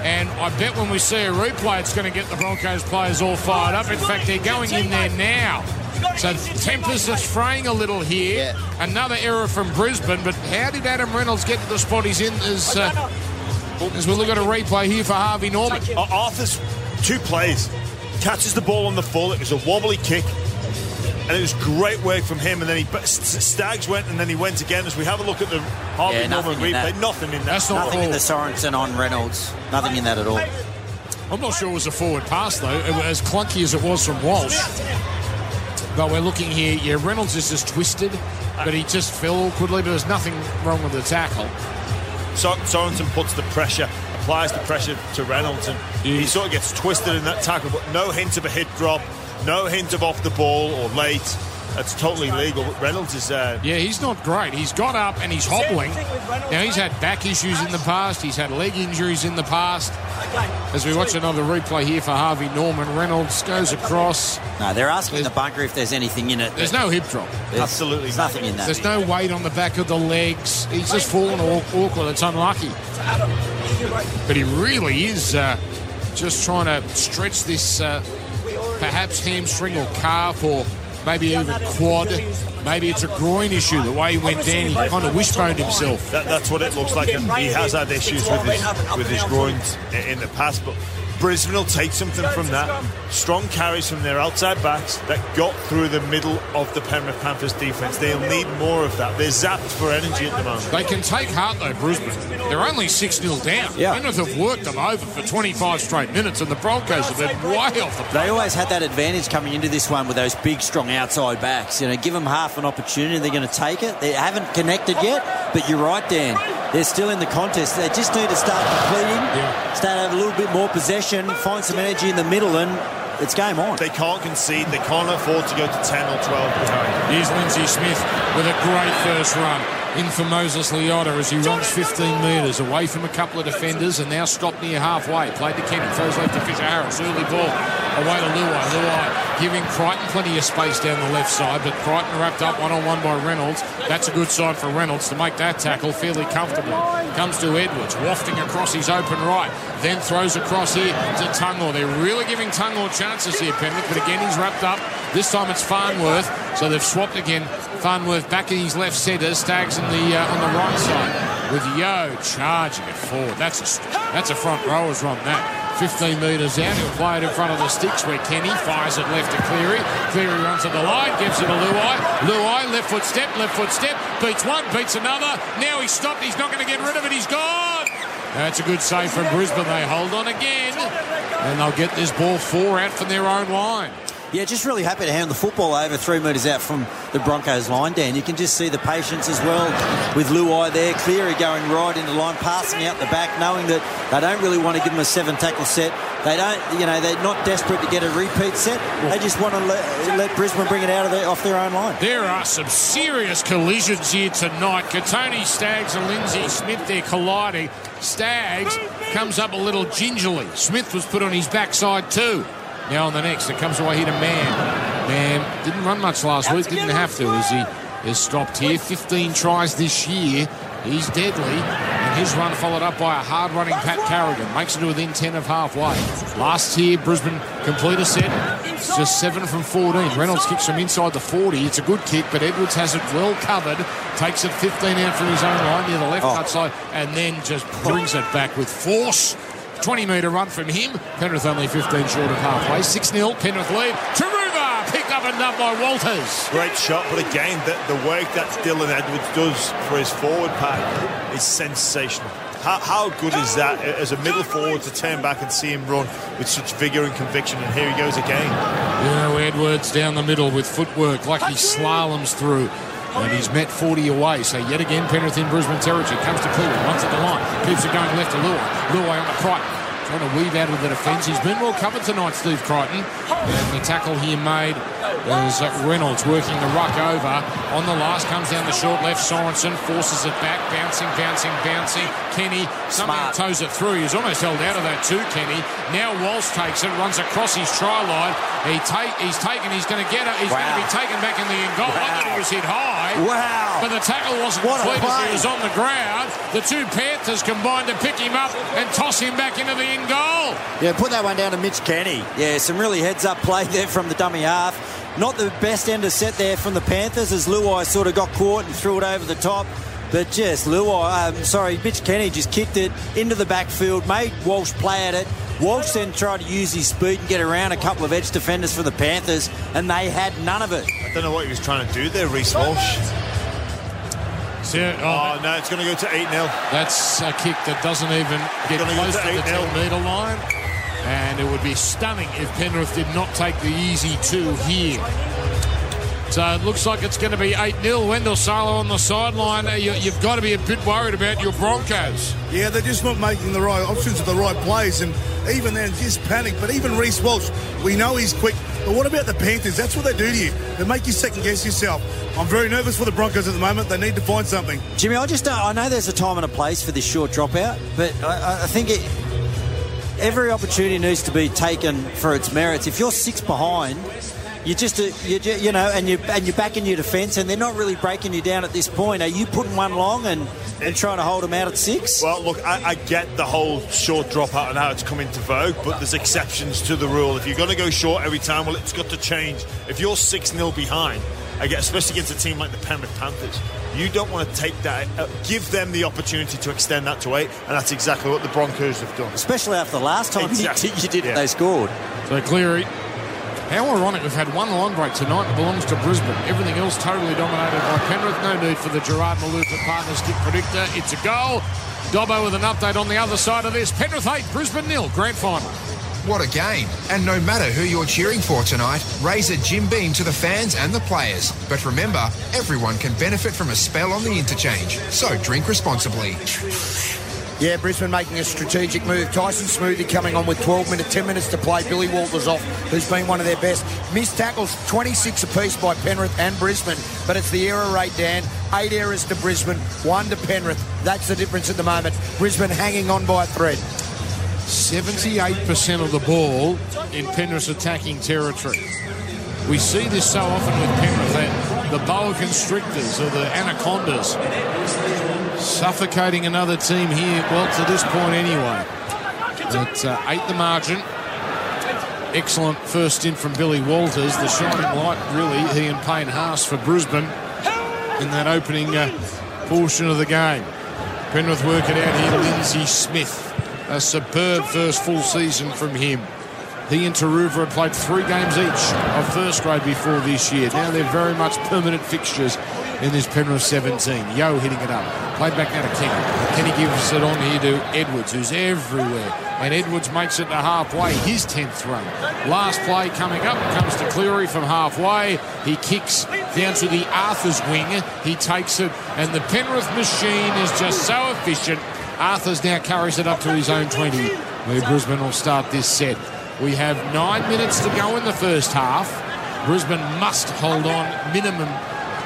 S2: And I bet when we see a replay, it's going to get the Broncos players all fired up. In fact, they're going in there now. So tempers are fraying a little here. Another error from Brisbane. But how did Adam Reynolds get to the spot he's in as, uh, as we look at a replay here for Harvey Norman?
S4: Uh, Arthars two plays. Catches the ball on the full. It was a wobbly kick. And it was great work from him. And then he Staggs went and then he went again. As we have a look at the Harvey
S3: Yeah,
S4: Norman
S3: nothing in
S4: replay, nothing in that.
S2: That's not
S3: Nothing in the
S2: full.
S3: Sorensen on Reynolds. Nothing in that at all.
S2: I'm not sure it was a forward pass, though, It was as clunky as it was from Walsh. But we're looking here. Yeah, Reynolds is just twisted, but he just fell awkwardly. But there's nothing wrong with the tackle.
S4: So- Sorensen puts the pressure, applies the pressure to Reynolds, and he sort of gets twisted in that tackle, but no hint of a hit drop, no hint of off the ball or late. that's totally legal. Reynolds is. Uh,
S2: Yeah, he's not great. He's got up and he's hobbling. Now, he's had back issues in the past. He's had leg injuries in the past. As we watch another replay here for Harvey Norman, Reynolds goes across.
S3: No, they're asking the bunker if there's anything in it.
S2: There's no hip drop.
S3: There's-
S4: Absolutely
S3: there's nothing in that.
S2: There's no weight on the back of the legs. He's just fallen aw- awkward. It's unlucky. But he really is uh, just trying to stretch this uh, perhaps hamstring or calf or maybe even quad. Maybe it's a groin issue. The way he went down, he kind of wishboned himself.
S4: That, that's what it looks like, and he has had issues with his with his groins in the past. But Brisbane will take something from that. Strong carries from their outside backs that got through the middle of the Penrith Panthers defence. They'll need more of that. They're zapped for energy at the moment.
S2: They can take heart though, Brisbane. They're only 6 0 down.
S3: Yeah.
S2: Penrith have worked them over for 25 straight minutes, and the Broncos have been way off the
S3: They always had that advantage coming into this one with those big, strong outside backs. You know, give them half an opportunity, they're going to take it. They haven't connected yet, but you're right, Dan. They're still in the contest. They just need to start completing,
S2: Yeah.
S3: start to have a little bit more possession, find some energy in the middle, and it's game on.
S4: They can't concede. They can't afford to go to 10 or 12 behind.
S2: Here's Lindsay Smith with a great first run in for Moses Leota as he runs 15 metres away from a couple of defenders and now stopped near halfway. Played to Kenny, throws left to Fisher Harris. Early ball away to Luai. Luai giving Crichton plenty of space down the left side, but Crichton wrapped up one on one by Reynolds. That's a good sign for Reynolds to make that tackle fairly comfortably. Comes to Edwards, wafting across his open right, then throws across here to Tago. They're really giving Tago chances here, Penrith, but again he's wrapped up. This time it's Farnworth, so they've swapped again. Farnworth back in his left centre, Staggs in the uh, on the right side with Yeo charging it forward. That's a that's a front rower's run that. 15 metres out, he'll play it in front of the sticks where Kenny fires it left to Cleary. Cleary runs to the line, gives it to Luai. Luai, left foot step, left foot step, beats one, beats another. Now he's stopped, he's not going to get rid of it, he's gone. That's a good save from Brisbane. They hold on again, and they'll get this ball four out from their own line.
S3: Yeah, just really happy to hand the football over three metres out from the Broncos line, Dan. You can just see the patience as well with Luai there. Cleary going right into line, passing out the back, knowing that they don't really want to give him a seven tackle set. They don't, you know, they're not desperate to get a repeat set. They just want to let, let Brisbane bring it out of their, off their own line.
S2: There are some serious collisions here tonight. Kotoni Staggs and Lindsay Smith, they're colliding. Staggs comes up a little gingerly. Smith was put on his backside too. Now on the next, it comes away here to Mam. Mam didn't run much last week, didn't have to as he is stopped here. 15 tries this year. He's deadly, and his run followed up by a hard-running Pat Carrigan. Makes it to within 10 of halfway. Last year, Brisbane complete a set. It's just 7 from 14. Reynolds kicks from inside the 40. It's a good kick, but Edwards has it well covered. Takes it 15 out from his own line near the left
S3: Oh.
S2: cut side, and then just brings it back with force. 20 metre run from him. Penrith only 15 short of halfway. 6 0. Penrith lead. Turuva picked up and done by Walters.
S4: Great shot, but again, the, the work that Dylan Edwards does for his forward pack is sensational. How, how good is that as a middle forward to turn back and see him run with such vigour and conviction? And here he goes again.
S2: You know, Edwards down the middle with footwork like he slaloms through. And he's met 40 away. So yet again, Penrith in Brisbane territory. Comes to Cleary, runs at the line. Keeps it going left to Luai. Luai on the Crichton. Trying to weave out of the defence. He's been well covered tonight, Steve Crichton. And the tackle he made was uh, Reynolds working the ruck over. On the last, comes down the short left. Sorensen forces it back. Bouncing, bouncing, bouncing. Kenny somehow
S3: Smart.
S2: toes it through. He's almost held out of that too, Kenny. Now Walsh takes it, runs across his try line. He take, he's taken, he's going to get it. He's going to be taken back in the end goal. I thought he was hit high.
S3: Wow.
S2: But the tackle wasn't
S3: What a
S2: complete as he was on the ground. The two Panthers combined to pick him up and toss him back into the end goal.
S3: Yeah, put that one down to Mitch Kenny. Yeah, some really heads up play there from the dummy half. Not the best end of set there from the Panthers as Luai sort of got caught and threw it over the top. But just Luai, um, sorry, Mitch Kenny just kicked it into the backfield, made Walsh play at it. Walsh then tried to use his speed and get around a couple of edge defenders for the Panthers, and they had none of it.
S4: I don't know what he was trying to do there, Reece Walsh.
S2: So, oh,
S4: Oh, no, it's going to go to 8 0.
S2: That's a kick that doesn't even get close
S4: to
S2: to the 10 metre line. And it would be stunning if Penrith did not take the easy two here. But uh, it looks like it's going to be 8 0. Wendell Sailor on the sideline. Uh, you, you've got to be a bit worried about your Broncos.
S5: Yeah, they're just not making the right options at the right plays, and even then, just panic. But even Reece Walsh, we know he's quick. But what about the Panthers? That's what they do to you. They make you second guess yourself. I'm very nervous for the Broncos at the moment. They need to find something.
S3: Jimmy, I just don't, I know there's a time and a place for this short dropout, but I, I think it, every opportunity needs to be taken for its merits. If you're six behind, you just uh, you, you know, and you and you're back in your defence, and they're not really breaking you down at this point. Are you putting one long and, and trying to hold them out at six?
S4: Well, look, I, I get the whole short dropout and how it's come into vogue, but there's exceptions to the rule. If you're going to go short every time, well, it's got to change. If you're six 0 behind, again, especially against a team like the Penrith Panthers, you don't want to take that, uh, give them the opportunity to extend that to eight, and that's exactly what the Broncos have done.
S3: Especially after the last time
S4: Exactly.
S3: you, did- you did it,
S4: Yeah.
S3: they scored.
S2: So Cleary. How ironic, we've had one line break tonight that belongs to Brisbane. Everything else totally dominated by Penrith. No need for the Gerard Malouf partner stick predictor. It's a goal. Dobbo with an update on the other side of this. Penrith 8, Brisbane nil. Grand final.
S6: What a game. And no matter who you're cheering for tonight, raise a Jim Beam to the fans and the players. But remember, everyone can benefit from a spell on the interchange. So drink responsibly.
S7: Yeah, Brisbane making a strategic move. Tyson Smoothy coming on with 12 minutes, 10 minutes to play. Billy Walters off, who's been one of their best. Missed tackles, 26 apiece by Penrith and Brisbane. But it's the error rate, Dan. Eight errors to Brisbane, one to Penrith. That's the difference at the moment. Brisbane hanging on by a thread.
S2: 78% of the ball in Penrith's attacking territory. We see this so often with Penrith, the boa constrictors or the anacondas suffocating another team here, well, to this point anyway. At uh, eight the margin. Excellent first in from Billy Walters. The shining light, really, he and Payne Haas for Brisbane in that opening uh, portion of the game. Penrith work it out here. Lindsay Smith, a superb first full season from him. He and Turuva had played three games each of first grade before this year. Now they're very much permanent fixtures in this Penrith 17. Yeo hitting it up. Played back now to Kenny. Kenny gives it on here to Edwards, who's everywhere. And Edwards makes it to halfway, his 10th run. Last play coming up comes to Cleary from halfway. He kicks down to the Arthars' wing. He takes it, and the Penrith machine is just so efficient. Arthars now carries it up to his own 20, where Brisbane will start this set. We have nine minutes to go in the first half. Brisbane must hold on minimum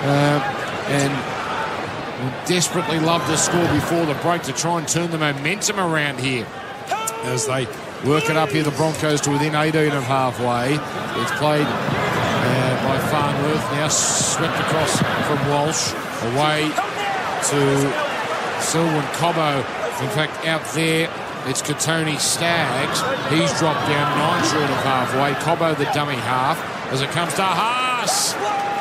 S2: uh, and would desperately love to score before the break to try and turn the momentum around here as they work it up here. The Broncos to within 18 of halfway. It's played uh, by Farnworth, now swept across from Walsh away to Selwyn Cobbo. In fact, out there, it's Kotoni Staggs. He's dropped down nine short of halfway. Cobbo, the dummy half, as it comes to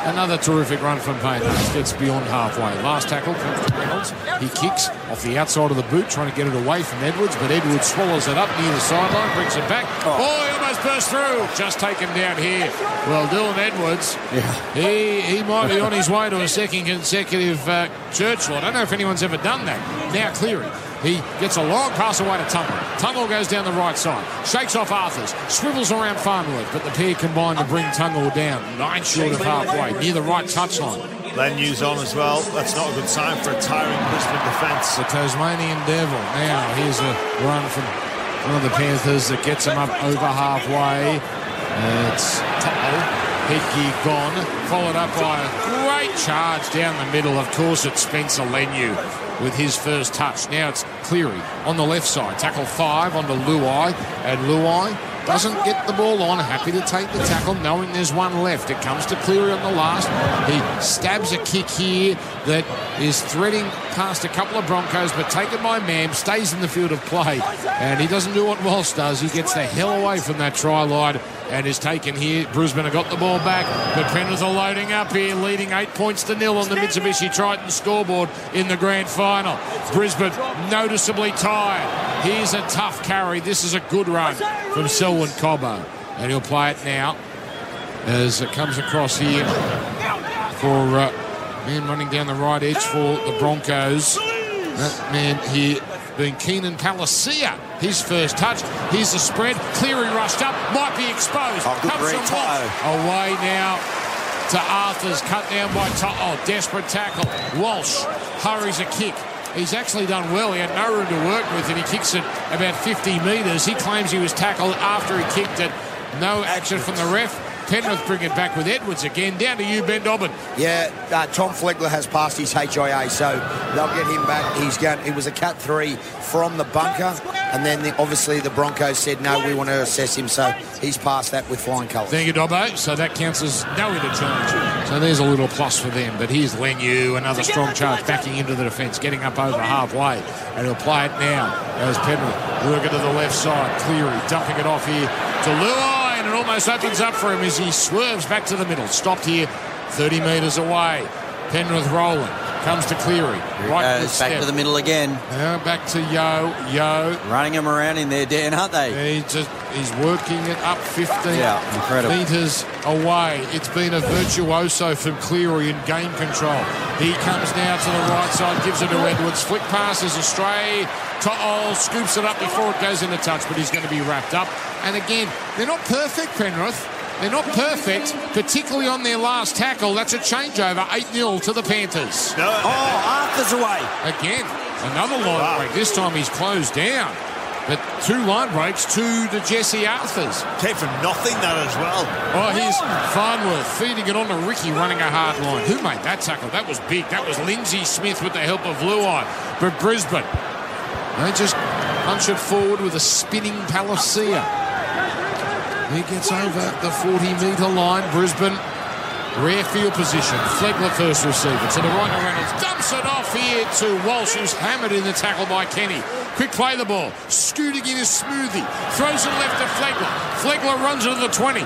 S2: Another terrific run from Payne. Gets beyond halfway. Last tackle comes to Reynolds. He kicks off the outside of the boot, trying to get it away from Edwards, but Edwards swallows it up near the sideline, brings it back. Oh, he almost burst through. Just taken down here. Well, Dylan Edwards, yeah. he, he might be on his way to a second consecutive uh, church. I don't know if anyone's ever done that. Now Cleary. He gets a long pass away to Tago. Tago goes down the right side, shakes off Arthars, swivels around Farnworth, but the pair combine to bring Tago down. Nine short of halfway, near the right touchline.
S4: Leniu's on as well. That's not a good sign for a tiring Brisbane defence.
S2: The Tasmanian Devil. Now, here's a run from one of the Panthers that gets him up over halfway. It's Tuttle. Oh, Headgear gone. Followed up by a great charge down the middle. Of course, it's Spencer Leniu with his first touch. Now it's Cleary on the left side. Tackle five onto Luai. And Luai doesn't get the ball on. Happy to take the tackle, knowing there's one left. It comes to Cleary on the last. He stabs a kick here that is threading past a couple of Broncos, but taken by Mam, stays in the field of play. And he doesn't do what Walsh does. He gets the hell away from that try line and is taken here. Brisbane have got the ball back, but Penrith are loading up here, leading eight points to nil on the Mitsubishi Triton scoreboard in the grand final. Brisbane noticeably tired. Here's a tough carry. This is a good run from Selwyn Cobbo. And he'll play it now as it comes across here for uh, man running down the right edge for the Broncos. That man here being Keenan Palasia. His first touch. Here's the spread. Cleary rushed up. Might be exposed.
S3: Oh, good
S2: Comes
S3: read,
S2: Away now to Arthars, cut down by To'o. Oh, desperate tackle. Walsh hurries a kick. He's actually done well. He had no room to work with, and he kicks it about 50 metres. He claims he was tackled after he kicked it. No action from the ref. Penrith bring it back with Edwards again. Down to you, Ben Dobson.
S7: Yeah, uh, Tom Flegler has passed his HIA, so they'll get him back. He's going. It was a cut three from the bunker, and then the, obviously the Broncos said no, we want to assess him, so he's passed that with flying colours.
S2: Thank you, Dobbo. So that counts as no interchange. So there's a little plus for them. But here's Leniu, another strong charge, backing into the defence, getting up over halfway, and he'll play it now as Penrith working to the left side. Cleary dumping it off here to Luai and almost opens up for him as he swerves back to the middle. Stopped here 30 metres away. Penrith rolling. Comes to Cleary. Right
S3: Goes back to the middle again.
S2: Now back to Yeo. Yeo.
S3: Running him around in there, Dan, aren't they?
S2: He's, just, he's working it up 15
S3: yeah, incredible.
S2: metres away. It's been a virtuoso from Cleary in game control. He comes now to the right side, gives it to Edwards. Flick passes astray. To'o scoops it up before it goes into touch, but he's going to be wrapped up. And again, they're not perfect, Penrith. They're not perfect, particularly on their last tackle. That's a changeover, 8-0 to the Panthers.
S3: No. Oh, Arthars away.
S2: Again, another line wow. break. This time he's closed down. But two line breaks, two to Jesse Arthars.
S4: Came from nothing, that as well.
S2: Oh, here's Farnworth feeding it on to Riki, running a hard line. Who made that tackle? That was big. That was Lindsay Smith with the help of Luai. But Brisbane, they just punch it forward with a spinning Palasia. He gets over the 40 metre line. Brisbane, rare field position. Flegler first receiver to the right of Reynolds. Dumps it off here to Walsh, who's hammered in the tackle by Kenny. Quick play the ball. Scooting in his Smoothy. Throws it left to Flegler. Flegler runs into the 20.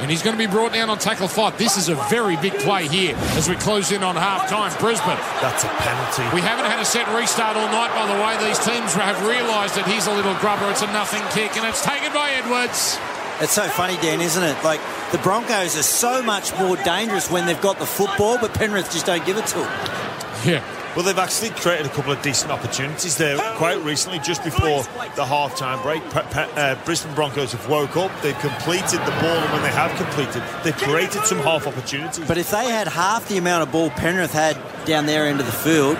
S2: And he's going to be brought down on tackle five. This is a very big play here as we close in on half time. Brisbane.
S4: That's a penalty.
S2: We haven't had a set restart all night, by the way. These teams have realised that he's a little grubber. It's a nothing kick, and it's taken by Edwards.
S3: It's so funny, Dan, isn't it? Like the Broncos are so much more dangerous when they've got the football, but Penrith just don't give it to them.
S2: Yeah.
S4: Well, they've actually created a couple of decent opportunities there quite recently, just before the half-time break. Uh, Brisbane Broncos have woke up, they've completed the ball, and when they have completed, they've created some half opportunities.
S3: But if they had half the amount of ball Penrith had down there of the field,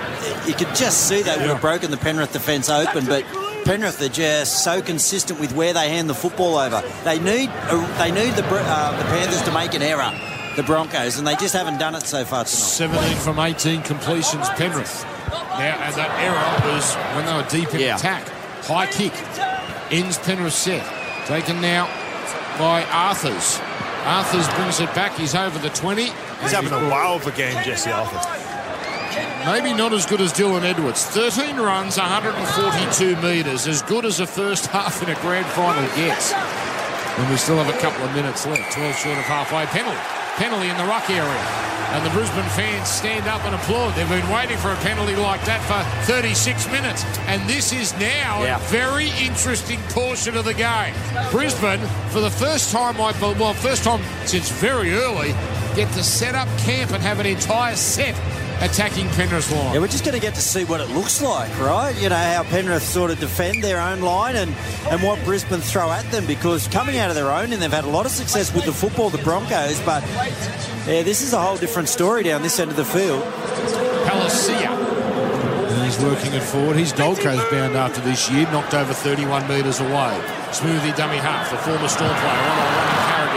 S3: you could just see they would have broken the Penrith defence open. But Penrith are just so consistent with where they hand the football over. They need they need the uh, the Panthers to make an error, the Broncos, and they just haven't done it so far tonight.
S2: 17 from 18 completions, Penrith. Now, and that error was when they were deep in yeah. attack. High kick ends Penrith set. Taken now by Arthars. Arthars brings it back. He's over the 20.
S4: He's having a wow of a game, Jesse Arthars.
S2: Maybe not as good as Dylan Edwards. 13 runs, 142 metres. As good as a first half in a grand final gets. And we still have a couple of minutes left. 12 short of halfway. Penalty. Penalty in the ruck area. And the Brisbane fans stand up and applaud. They've been waiting for a penalty like that for 36 minutes. And this is now yeah. a very interesting portion of the game. Brisbane, for the first time, I well, first time since very early, get to set up camp and have an entire set attacking Penrith's line.
S3: Yeah, we're just going to get to see what it looks like, right? You know, how Penrith sort of defend their own line and, and what Brisbane throw at them because coming out of their own and they've had a lot of success with the football, the Broncos, but yeah, this is a whole different story down this end of the field.
S2: Palasia. He's working it forward. He's Gold Coast bound after this year, knocked over 31 metres away. Smoothy dummy half, the former Storm player, one on one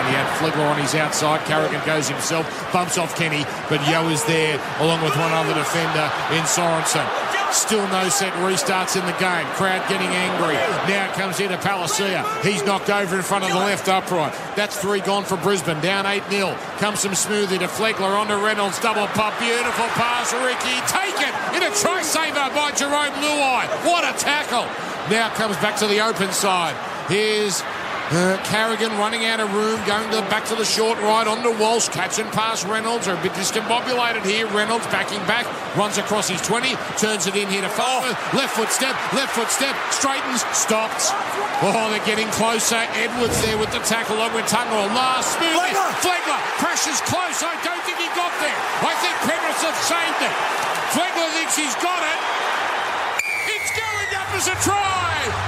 S2: Carrigan. He had Flegler on his outside. Carrigan goes himself, bumps off Kenny, but Yeo is there along with one other defender in Sorensen. Still no set restarts in the game. Crowd getting angry. Now it comes into Palasia. He's knocked over in front of the left upright. That's three gone for Brisbane. Down 8 0. Comes some Smoothy to Flegler onto Reynolds. Double pop. Beautiful pass. Riki taken in a try saver by Jarome Luai. What a tackle. Now comes back to the open side. Here's uh, Carrigan running out of room, going to the, back to the short right onto Walsh, catching past Reynolds. Are a bit discombobulated here. Reynolds backing back, runs across his 20, turns it in here to Farmer. Left foot step, left foot step, straightens, stops. Oh, they're getting closer. Edwards there with the tackle along with Tago. Last move. Flegler crashes close. I don't think he got there. I think Penrith have saved it. Flegler thinks he's got it. It's going up as a try.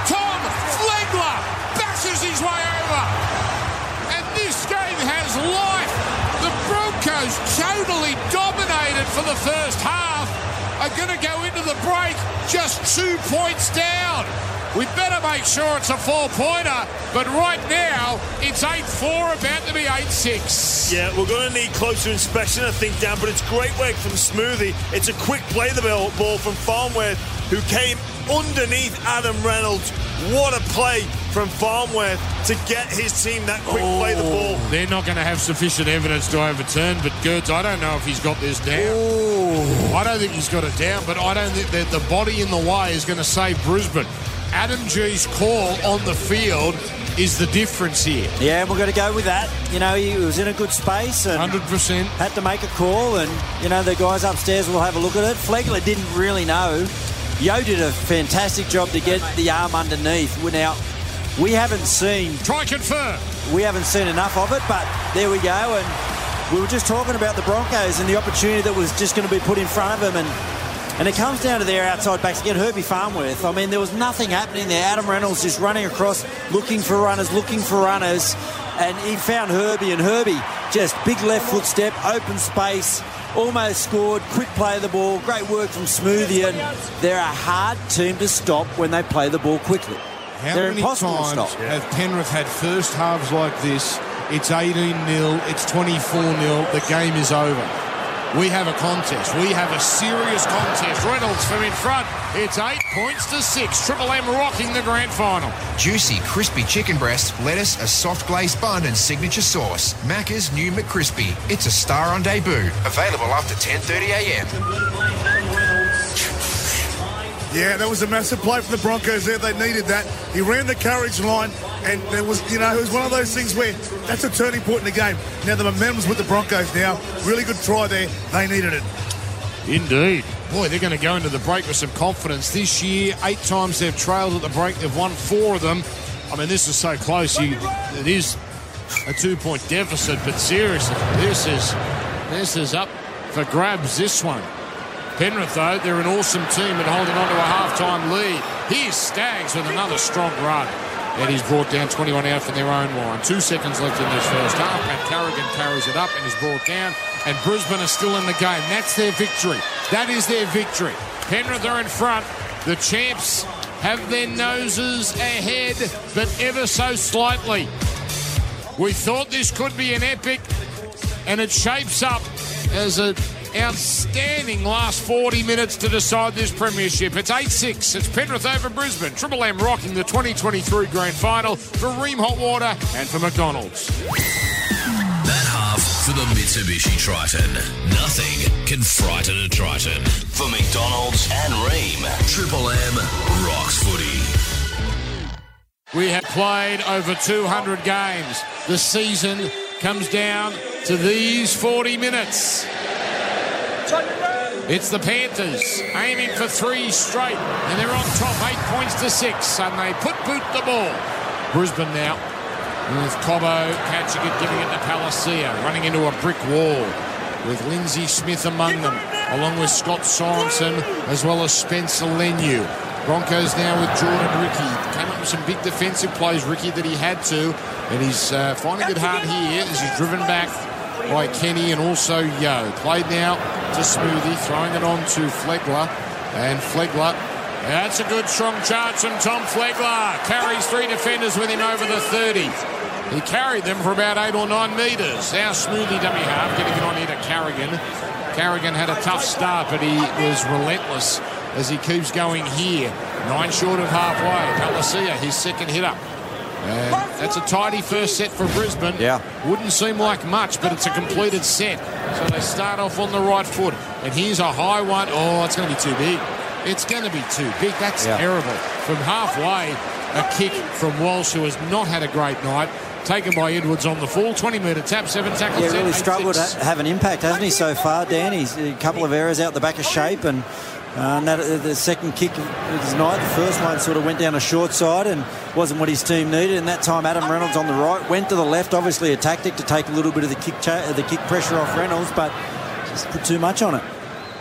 S2: The first half are going to go into the break just two points down. We better make sure it's a four-pointer, but right now it's 8-4, about to be 8-6.
S4: Yeah, we're going to need closer inspection, I think, Dan, but it's great work from Smoothy. It's a quick play the ball from Farnworth, who came underneath Adam Reynolds. What a play from Farnworth to get his team that quick play the oh. ball.
S2: They're not going to have sufficient evidence to overturn, but Gertz, I don't know if he's got this down. I don't think he's got it down, but I don't think that the body in the way is going to save Brisbane. Adam Gee's call on the field is the difference here.
S3: Yeah, we're going to go with that. You know, he was in a good space and
S2: 100%.
S3: had to make a call, and you know the guys upstairs will have a look at it. Flegler didn't really know. Yeo did a fantastic job to get the arm underneath. Now we haven't seen
S2: Try confirm.
S3: we haven't seen enough of it, but there we go. And we were just talking about the Broncos and the opportunity that was just going to be put in front of them, and and it comes down to their outside backs again. Herbie Farnworth. I mean, there was nothing happening there. Adam Reynolds just running across, looking for runners, looking for runners, and he found Herbie, and Herbie just big left foot step, open space. Almost scored, quick play of the ball, great work from Smoothy, and they're a hard team to stop when they play the ball quickly.
S2: How
S3: they're
S2: many times
S3: to stop.
S2: have Penrith had first halves like this? It's 18 0, it's 24 0, the game is over. We have a contest. We have a serious contest. Reynolds from in front. It's eight points to six. Triple M rocking the grand final.
S6: Juicy, crispy chicken breast, lettuce, a soft glazed bun, and signature sauce. Macca's new McCrispy. It's a star on debut. Available after 10:30 a.m.
S5: Yeah, that was a massive play for the Broncos there. They needed that. He ran the carriage line, and there was, you know, it was one of those things where that's a turning point in the game. Now the momentum's with the Broncos now. Really good try there. They needed it.
S2: Indeed. Boy, they're going to go into the break with some confidence. This year, eight times they've trailed at the break. They've won four of them. I mean, this is so close. You, it is a two-point deficit, but seriously, this is this is up for grabs. This one. Penrith, though, they're an awesome team and holding on to a half-time lead. Here's Staggs with another strong run. And he's brought down 21 out from their own line. Two seconds left in this first half. Pat Carrigan carries it up and is brought down. And Brisbane are still in the game. That's their victory. That is their victory. Penrith are in front. The champs have their noses ahead, but ever so slightly. We thought this could be an epic, and it shapes up as an outstanding last 40 minutes to decide this premiership. It's 8-6. It's Penrith over Brisbane. Triple M rocking the 2023 grand final for Rheem Hot Water and for McDonald's.
S1: That half for the Mitsubishi Triton. Nothing can frighten a Triton. For McDonald's and Rheem, Triple M rocks footy.
S2: We have played over 200 games. The season comes down to these 40 minutes. It's the Panthers aiming for three straight, and they're on top, eight points to six, and they put boot the ball. Brisbane now with Cobbo catching it, giving it to Palasia, running into a brick wall with Lindsay Smith among them, along with Scott Sorensen as well as Spencer Leniu. Broncos now with Jordan Riki. Came up with some big defensive plays, Riki, that he had to, and he's uh, finding it hard here as he's driven back by Kenny and also Yeo. Played now to Smoothy, throwing it on to Flegler. And Flegler, that's a good strong charge from Tom Flegler. Carries three defenders with him over the 30. He carried them for about eight or nine metres. Now Smoothy dummy half, getting it on here to Carrigan. Carrigan had a tough start, but he was relentless as he keeps going here. Nine short of halfway. Palasia, his second hit up. And that's a tidy first set for Brisbane.
S3: Yeah.
S2: Wouldn't seem like much, but it's a completed set. So they start off on the right foot. And here's a high one. Oh, it's going to be too big. It's going to be too big. That's
S3: Yeah.
S2: terrible. From halfway, a kick from Walsh, who has not had a great night. Taken by Edwards on the full. 20 metre tap, seven tackles.
S3: Yeah, really struggled to have an impact, hasn't he, so far, Dan? He's a couple of errors out the back of shape, and, uh, and that, the second kick of his night, the first one sort of went down a short side and wasn't what his team needed. And that time, Adam Reynolds on the right went to the left, obviously a tactic to take a little bit of the kick, cha- the kick pressure off Reynolds, but just put too much on it.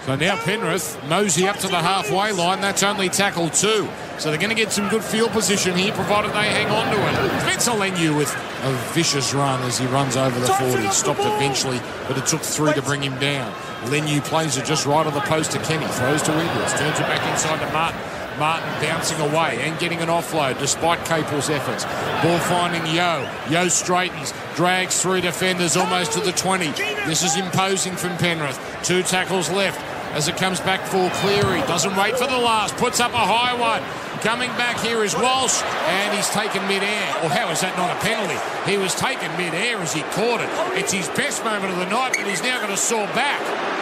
S2: So now Penrith mosey up to the halfway line. That's only tackle two. So they're going to get some good field position here, provided they hang on to it. Spencer Leniu with a vicious run as he runs over the 40. Stopped eventually, but it took three to bring him down. Leniu plays it just right on the post to Kenny. Throws to Edwards. Turns it back inside to Martin. Martin bouncing away and getting an offload despite Capewell's efforts. Ball finding Yeo. Yeo straightens, drags three defenders almost to the 20. This is imposing from Penrith. Two tackles left as it comes back for Cleary. Doesn't wait for the last, puts up a high one. Coming back here is Walsh, and he's taken mid-air. Or how is that not a penalty? He was taken mid-air as he caught it. It's his best moment of the night, but he's now going to soar back.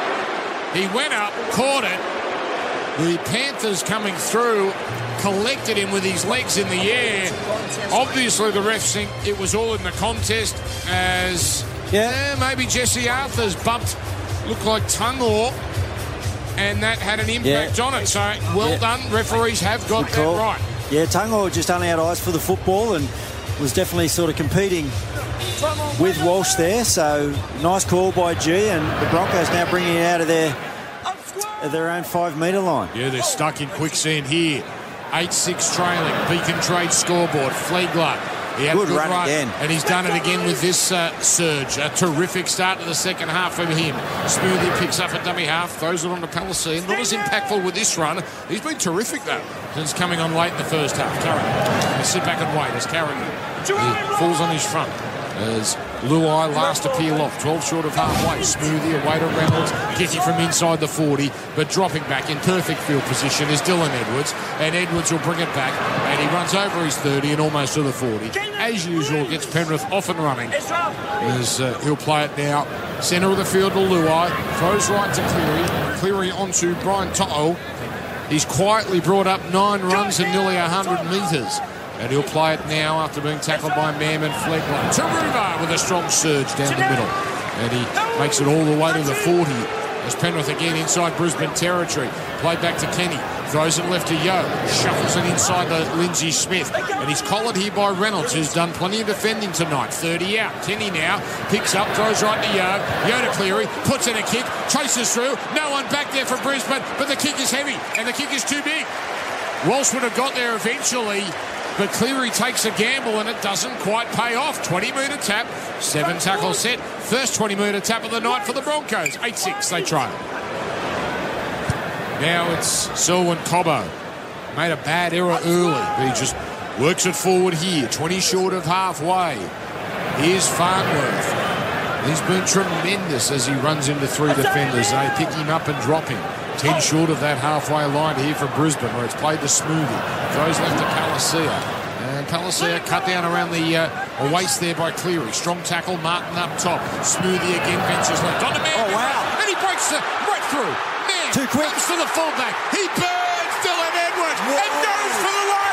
S2: He went up, caught it, the Panthers coming through, collected him with his legs in the air. Obviously, the refs think it was all in the contest as yeah. Eh, maybe Jesse Arthars bumped, looked like Tago, and that had an impact yeah. on it. So well yeah. done. Referees have got that right.
S3: Yeah, Tago just only had eyes for the football and was definitely sort of competing with Walsh there. So nice call by Gee, and the Broncos now bringing it out of their their own five metre line.
S2: Yeah, they're stuck in quicksand here. 8 6 trailing. Beacon Trade scoreboard. Flegler. He had good, good run, run, again. And he's done it again with this uh, surge. A terrific start to the second half from him. Smoothy picks up a dummy half, throws it on to Palasia. Not as impactful with this run. He's been terrific, though, since coming on late in the first half. Carrigan. Sit back and wait as Carrigan falls on his front as Luai last appeal off, 12 short of halfway. Smoothy away to Reynolds, kicking from inside the 40, but dropping back in perfect field position is Dylan Edwards, and Edwards will bring it back, and he runs over his 30 and almost to the 40. As usual, gets Penrith off and running as uh, he'll play it now. Centre of the field to Luai, throws right to Cleary, Cleary onto Brian To'o. He's quietly brought up nine runs and nearly 100 metres. And he'll play it now after being tackled by Mammon Flegler. Turuva with a strong surge down the middle. And he makes it all the way to the 40. As Penrith again inside Brisbane territory. Play back to Kenny. Throws it left to Yeo. Shuffles it inside to Lindsay Smith. And he's collared here by Reynolds, who's done plenty of defending tonight. 30 out. Kenny now picks up, throws right to Yeo. Yeo to Cleary. Puts in a kick. Chases through. No one back there for Brisbane. But the kick is heavy. And the kick is too big. Walsh would have got there eventually. But Cleary takes a gamble and it doesn't quite pay off. 20 metre tap, seven tackle set. First 20 metre tap of the night for the Broncos. 8 6, they try. Now it's Selwyn Cobbo. Made a bad error early, but he just works it forward here. 20 short of halfway. Here's Farnworth. He's been tremendous as he runs into three defenders. They pick him up and drop him. 10 short of that halfway line here for Brisbane, where it's played to Smoothy. Throws left to Palasia. And Palasia cut down around the uh, waist there by Cleary. Strong tackle, Martin up top. Smoothy again, ventures left. On the man.
S3: Oh, wow.
S2: And he breaks it right through. Man,
S3: Too quick.
S2: comes to the fullback. He burns Dylan Edwards Whoa. and goes for the line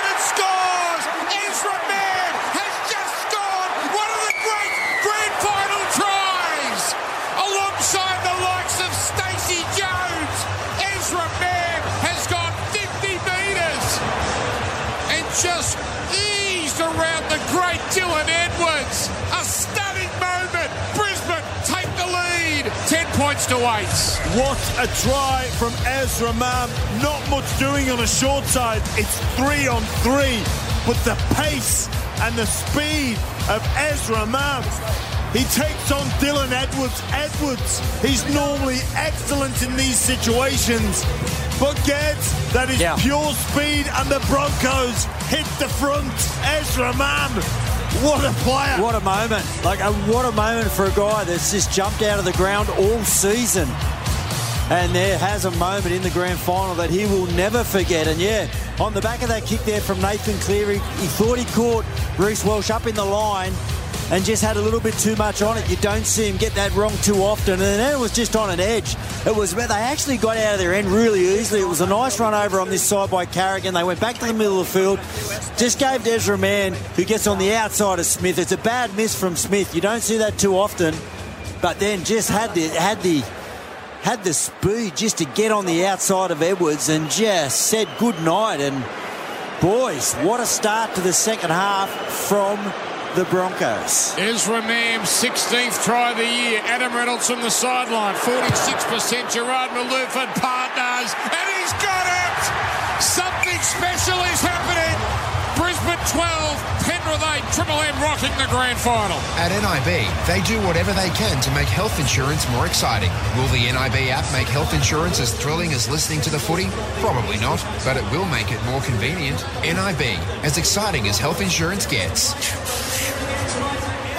S2: points to 8.
S4: What a try from Ezra Mam. Not much doing on a short side. It's three on three. But the pace and the speed of Ezra Mam. He takes on Dylan Edwards. Edwards, he's normally excellent in these situations, but gets that is
S3: Yeah.
S4: pure speed, and the Broncos hit the front. Ezra Mam, what a player!
S3: What a moment. Like, a, what a moment for a guy that's just jumped out of the ground all season. And there has a moment in the grand final that he will never forget. And yeah, on the back of that kick there from Nathan Cleary, he thought he caught Reece Walsh up in the line and just had a little bit too much on it. You don't see him get that wrong too often. And then it was just on an edge. It was they actually got out of their end really easily. It was a nice run over on this side by Carrigan. They went back to the middle of the field. Just gave to Ezra Mam, who gets on the outside of Smith. It's a bad miss from Smith. You don't see that too often. But then just had the had the had the speed just to get on the outside of Edwards and just said good night. And boys, what a start to the second half from the Broncos.
S2: Ezra Mam, 16th try of the year. Adam Reynolds from the sideline. 46% Gerard Malouf and partners. And he's got it! Something special is happening. Brisbane 12, Penrith Penrith 8, Triple M rocking the grand final.
S6: At NIB, they do whatever they can to make health insurance more exciting. Will the NIB app make health insurance as thrilling as listening to the footy? Probably not, but it will make it more convenient. NIB, as exciting as health insurance gets.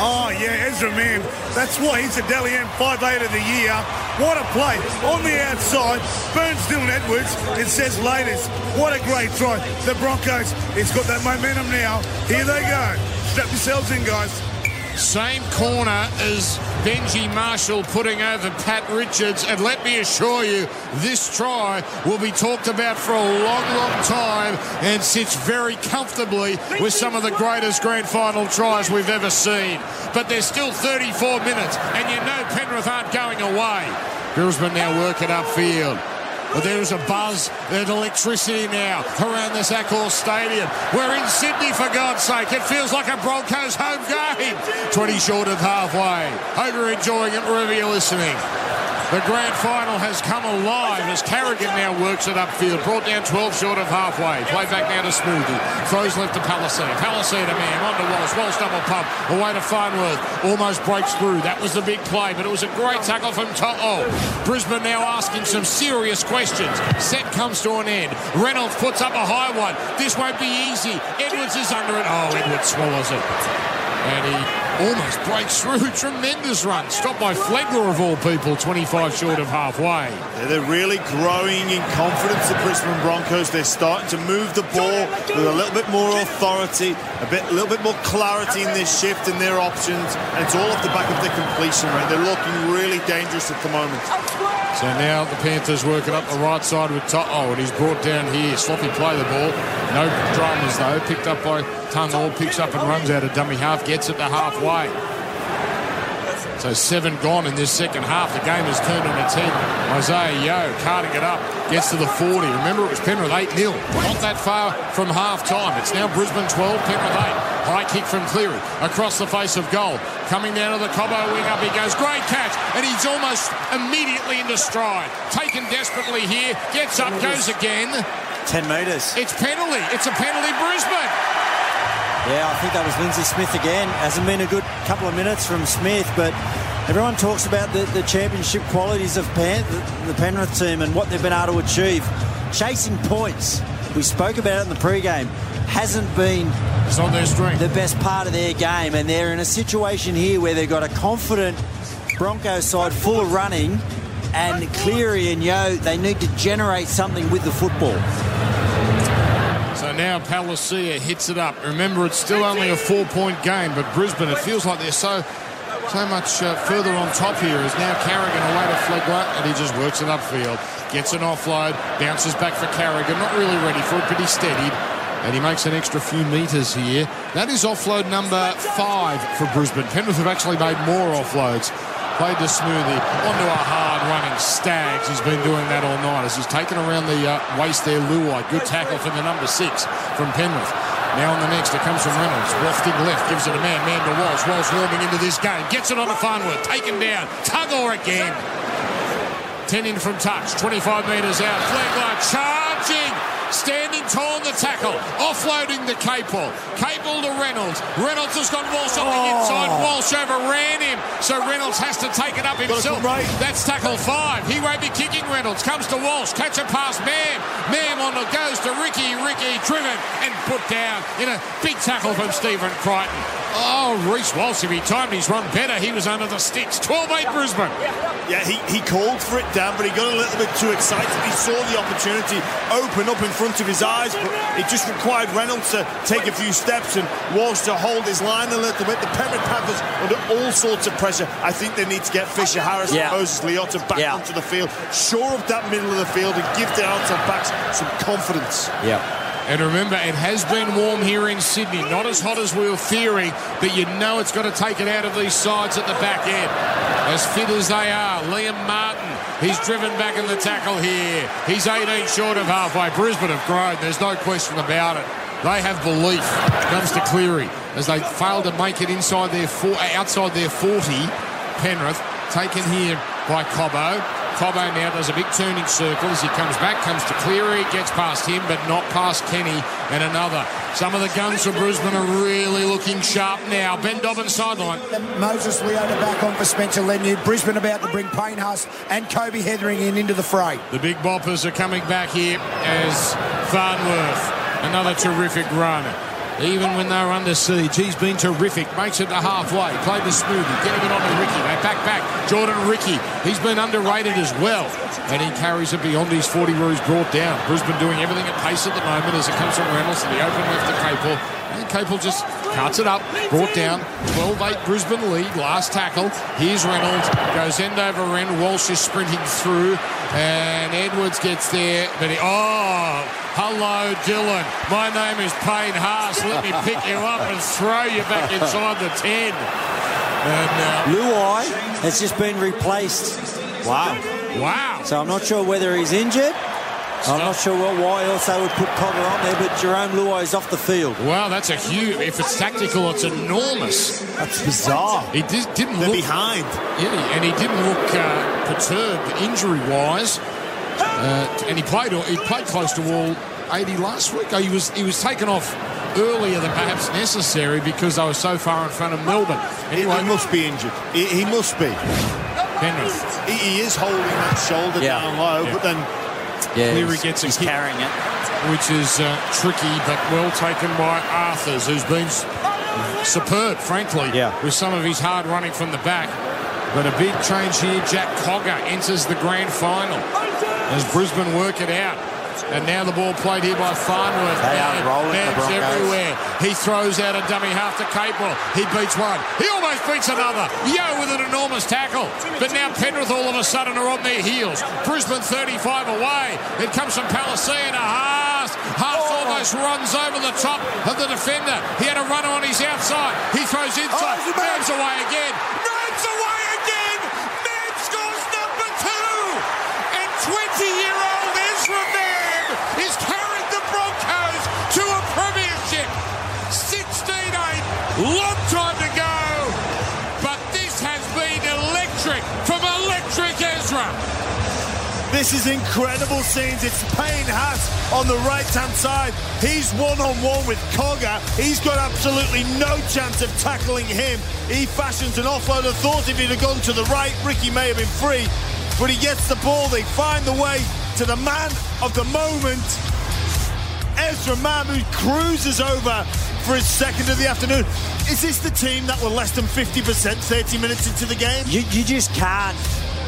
S5: Oh, yeah, Ezra Mam. That's why he's a Dally M 5'8 of the year. What a play. On the outside, Burns Dylan Edwards. It says latest. What a great try. The Broncos, it's got that momentum now. Here they go. Strap yourselves in, guys.
S2: Same corner as Benji Marshall putting over Pat Richards. And let me assure you, this try will be talked about for a long, long time and sits very comfortably with some of the greatest grand final tries we've ever seen. But there's still 34 minutes, and you know Penrith aren't going away. Brisbane now working upfield. There's a buzz, there's electricity now around this Accor Stadium. We're in Sydney, for God's sake. It feels like a Broncos home game. 20 short of halfway. Hope you're enjoying it wherever you're listening. The grand final has come alive as Carrigan now works it upfield. Brought down 12 short of halfway. Play back now to Smoothy. Throws left to Palasia. Palasia to man. On to Walsh. Walsh double pump. Away to Farnworth. Almost breaks through. That was the big play, but it was a great tackle from To'o. Brisbane now asking some serious questions. Set comes to an end. Reynolds puts up a high one. This won't be easy. Edwards is under it. Oh, Edwards swallows it. And he almost breaks through. Tremendous run. Stopped by Flegler of all people, 25 short of halfway.
S4: They're really growing in confidence, the Brisbane Broncos. They're starting to move the ball with a little bit more authority, a bit, a little bit more clarity in their shift and their options, and it's all off the back of their completion rate. They're looking really dangerous at the moment.
S2: So now the Panthers working up the right side with To'o, and he's brought down here. Sloppy play the ball. No dramas though. Picked up by Tago, picks up and runs out of dummy half, gets it to halfway. So seven gone in this second half. The game has turned on its head. Isaah Yeo carting it up, gets to the 40. Remember, it was Penrith 8 0. Not that far from half time. It's now Brisbane 12, Penrith 8. High kick from Cleary across the face of goal. Coming down to the Cobbo wing up he goes. Great catch. And he's almost immediately into stride. Taken desperately here. Gets up, goes again.
S3: 10 metres.
S2: It's penalty. It's a penalty, Brisbane.
S3: Yeah, I think that was Lindsay Smith again. Hasn't been a good couple of minutes from Smith, but everyone talks about the, the championship qualities of Pan, the, the Penrith team and what they've been able to achieve. Chasing points. We spoke about it in the pre-game. Hasn't been
S2: It's their strength.
S3: the best part of their game, and they're in a situation here where they've got a confident Broncos side full of running, and Cleary and Yeo, they need to generate something with the football.
S2: Now Palasia hits it up. Remember, it's still only a four-point game, but Brisbane, it feels like they're so so much uh, further on top here. Is now Carrigan away to Flegler, and he just works it upfield. Gets an offload, bounces back for Carrigan. Not really ready for it, but he's steadied. And he makes an extra few metres here. That is offload number five for Brisbane. Penrith have actually made more offloads. Played to Smoothy, onto a hard running Staggs. He's been doing that all night as he's taken around the uh, waist there, Luai. Good tackle from the number six from Penrith. Now on the next, it comes from Reynolds. Wafting left, gives it a Mam, Mam to Walsh. Walsh warming into this game. Gets it on to Farnworth. Taken down. Tago again. 10 in from touch. 25 metres out. Flegler charging. Standing tall on the tackle. Offloading the Capewell. Capewell to Reynolds. Reynolds has got Walsh on the oh. inside. Walsh overran him. So Reynolds has to take it up himself. That's tackle five. He won't be kicking Reynolds. Comes to Walsh. Catch a pass. Mam. Mam on the goes to Riki. Riki driven and put down in a big tackle from Stephen Crichton. Oh, Reece Walsh, if he timed his run better, he was under the sticks. 12-8 Brisbane.
S4: Yeah, he, he called for it down, but he got a little bit too excited. He saw the opportunity open up in front of his eyes, but it just required Reynolds to take a few steps and Walsh to hold his line a little bit. The Penrith Panthers under all sorts of pressure. I think they need to get Fisher Harris
S3: Yeah.
S4: and Moses Leota back
S3: Yeah.
S4: onto the field, shore up that middle of the field, and give the outside backs some confidence.
S3: Yep.
S2: And remember, it has been warm here in Sydney. Not as hot as we were fearing, but you know it's got to take it out of these sides at the back end. As fit as they are, Liam Martin, he's driven back in the tackle here. He's 18 short of halfway. Brisbane have grown, there's no question about it. They have belief. Comes to Cleary as they fail to make it inside their four, outside their 40. Penrith taken here by Cobbo. Cobbo now does a big turning circle as he comes back, comes to Cleary, gets past him, but not past Kenny and another. Some of the guns for Brisbane are really looking sharp now. Ben Dobson's sideline.
S7: Moses Leota back on for Spencer Leniu. Brisbane about to bring Payne Haas and Kobe Hetherington into the fray.
S2: The big boppers are coming back here as Farnworth. Another terrific run. Even when they were under siege, he's been terrific. Makes it to halfway. Played the Smoothy. Getting it on to Riki. They back back. Jordan Riki. He's been underrated as well. And he carries it beyond his 40 where he's brought down. Brisbane doing everything at pace at the moment as it comes from Reynolds to the open left to Capewell. And Capewell just cuts it up. Brought down. 12-8 Brisbane lead. Last tackle. Here's Reynolds. Goes end over end. Walsh is sprinting through. And Edwards gets there. But he... Oh... Hello, Dylan. My name is Payne Haas. Let me pick you up and throw you back inside the 10. And uh,
S3: Luai has just been replaced. Wow.
S2: Wow.
S3: So I'm not sure whether he's injured. I'm not sure what, why else they would put Cogger on there, but Jarome Luai is off the field.
S2: Wow, that's a huge. If it's tactical, it's enormous.
S3: That's bizarre.
S2: He did, didn't
S4: They're
S2: look
S4: behind.
S2: Yeah, and he didn't look uh, perturbed injury-wise. Uh, and he played he played close to all 80 last week. Oh, he was he was taken off earlier than perhaps necessary because they were so far in front of Melbourne.
S4: He,
S2: Anyway,
S4: he must be injured. He, he must be.
S2: Penrith.
S4: He, he is holding that shoulder
S3: Yeah.
S4: down low,
S2: Yeah.
S4: but then
S3: Yeah,
S2: Cleary gets
S3: he's carrying it.
S2: which is uh, tricky but well taken by Arthars, who's been superb, frankly,
S3: Yeah.
S2: with some of his hard running from the back. But a big change here. Jack Cogger enters the grand final as Brisbane work it out. And now the ball played here by Farnworth.
S3: They are rolling the Broncos.
S2: everywhere. He throws out a dummy half to Capewell. He beats one. He almost beats another. Yeo with an enormous tackle. But now Penrith all of a sudden are on their heels. Brisbane 35 away. It comes from Palasia Haas. Haas oh. almost runs over the top of the defender. He had a runner on his outside. He throws inside.
S7: Oh,
S2: away again. Nabs away This
S4: is incredible scenes. It's Payne Haas on the right-hand side. He's one-on-one with Cogger. He's got absolutely no chance of tackling him. He fashions an offload. I thought if he'd have gone to the right, Riki may have been free. But he gets the ball. They find the way to the man of the moment. Ezra who cruises over for his second of the afternoon. Is this the team that were less than 50% 30 minutes into the game?
S3: You, you just can't.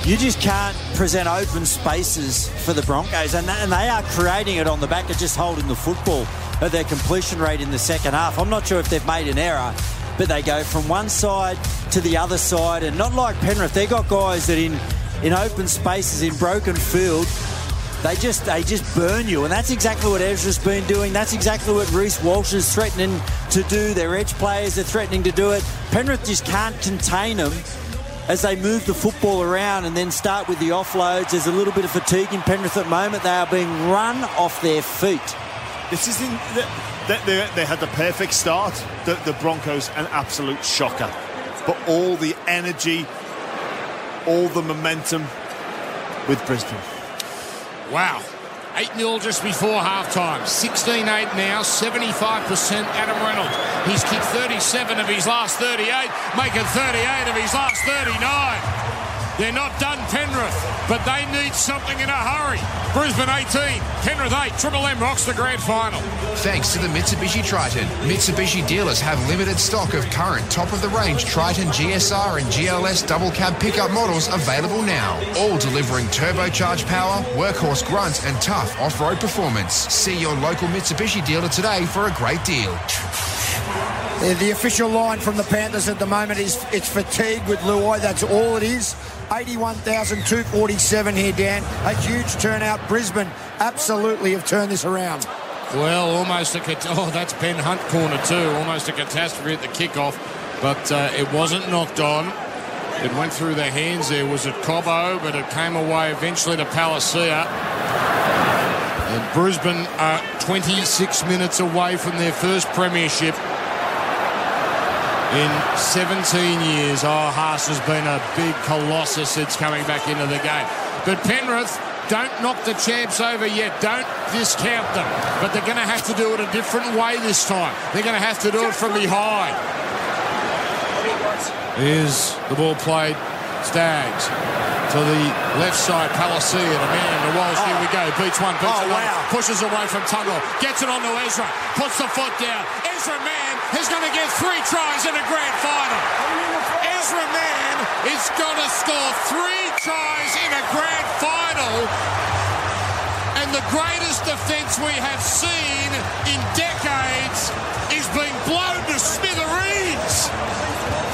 S3: You just can't present open spaces for the Broncos, and, they are creating it on the back of just holding the football at their completion rate in the second half. I'm not sure if they've made an error, but they go from one side to the other side, and not like Penrith. They've got guys that in in open spaces in broken field, they just they just burn you, and that's exactly what Ezra's been doing. That's exactly what Reece Walsh is threatening to do. Their edge players are threatening to do it. Penrith just can't contain them as they move the football around and then start with the offloads. There's a little bit of fatigue in Penrith at the moment. They are being run off their feet.
S4: This is in, they, they, they had the perfect start. The, the Broncos, an absolute shocker. But all the energy, all the momentum with Brisbane.
S2: Wow. 8 0 just before halftime. 16 8 now, 75% Adam Reynolds. He's kicked 37 of his last 38, making 38 of his last 39. They're not done, Penrith, but they need something in a hurry. Brisbane 18, Penrith 8, Triple M rocks the grand final.
S6: Thanks to the Mitsubishi Triton, Mitsubishi dealers have limited stock of current top-of-the-range Triton GSR and GLS double cab pickup models available now. All delivering turbocharged power, workhorse grunt, and tough off-road performance. See your local Mitsubishi dealer today for a great deal.
S7: The official line from the Panthers at the moment is it's fatigue with Luai. That's all it is. 81,247 here, Dan. A huge turnout. Brisbane absolutely have turned this around.
S2: Well, almost a oh, that's Ben Hunt corner too. Almost a catastrophe at the kickoff, but uh, it wasn't knocked on. It went through the hands. There was at Cobbo, but it came away eventually to Palasia. And Brisbane are 26 minutes away from their first premiership in 17 years. Oh, Haas has been a big colossus since coming back into the game. But Penrith, don't knock the champs over yet. Don't discount them. But they're going to have to do it a different way this time. They're going to have to do it from behind. Here's the ball played. Staggs to the left side. Palasia, a man to Walsh. Here we go. Beats one, beats
S7: Oh,
S2: another.
S7: wow.
S2: Pushes away from Tago. Gets it onto Ezra. Puts the foot down. Ezra Mam is going to get three tries in a grand final. Ezra Mam is going to score three tries in a grand final. And the greatest defence we have seen in decades is being blown to smithereens.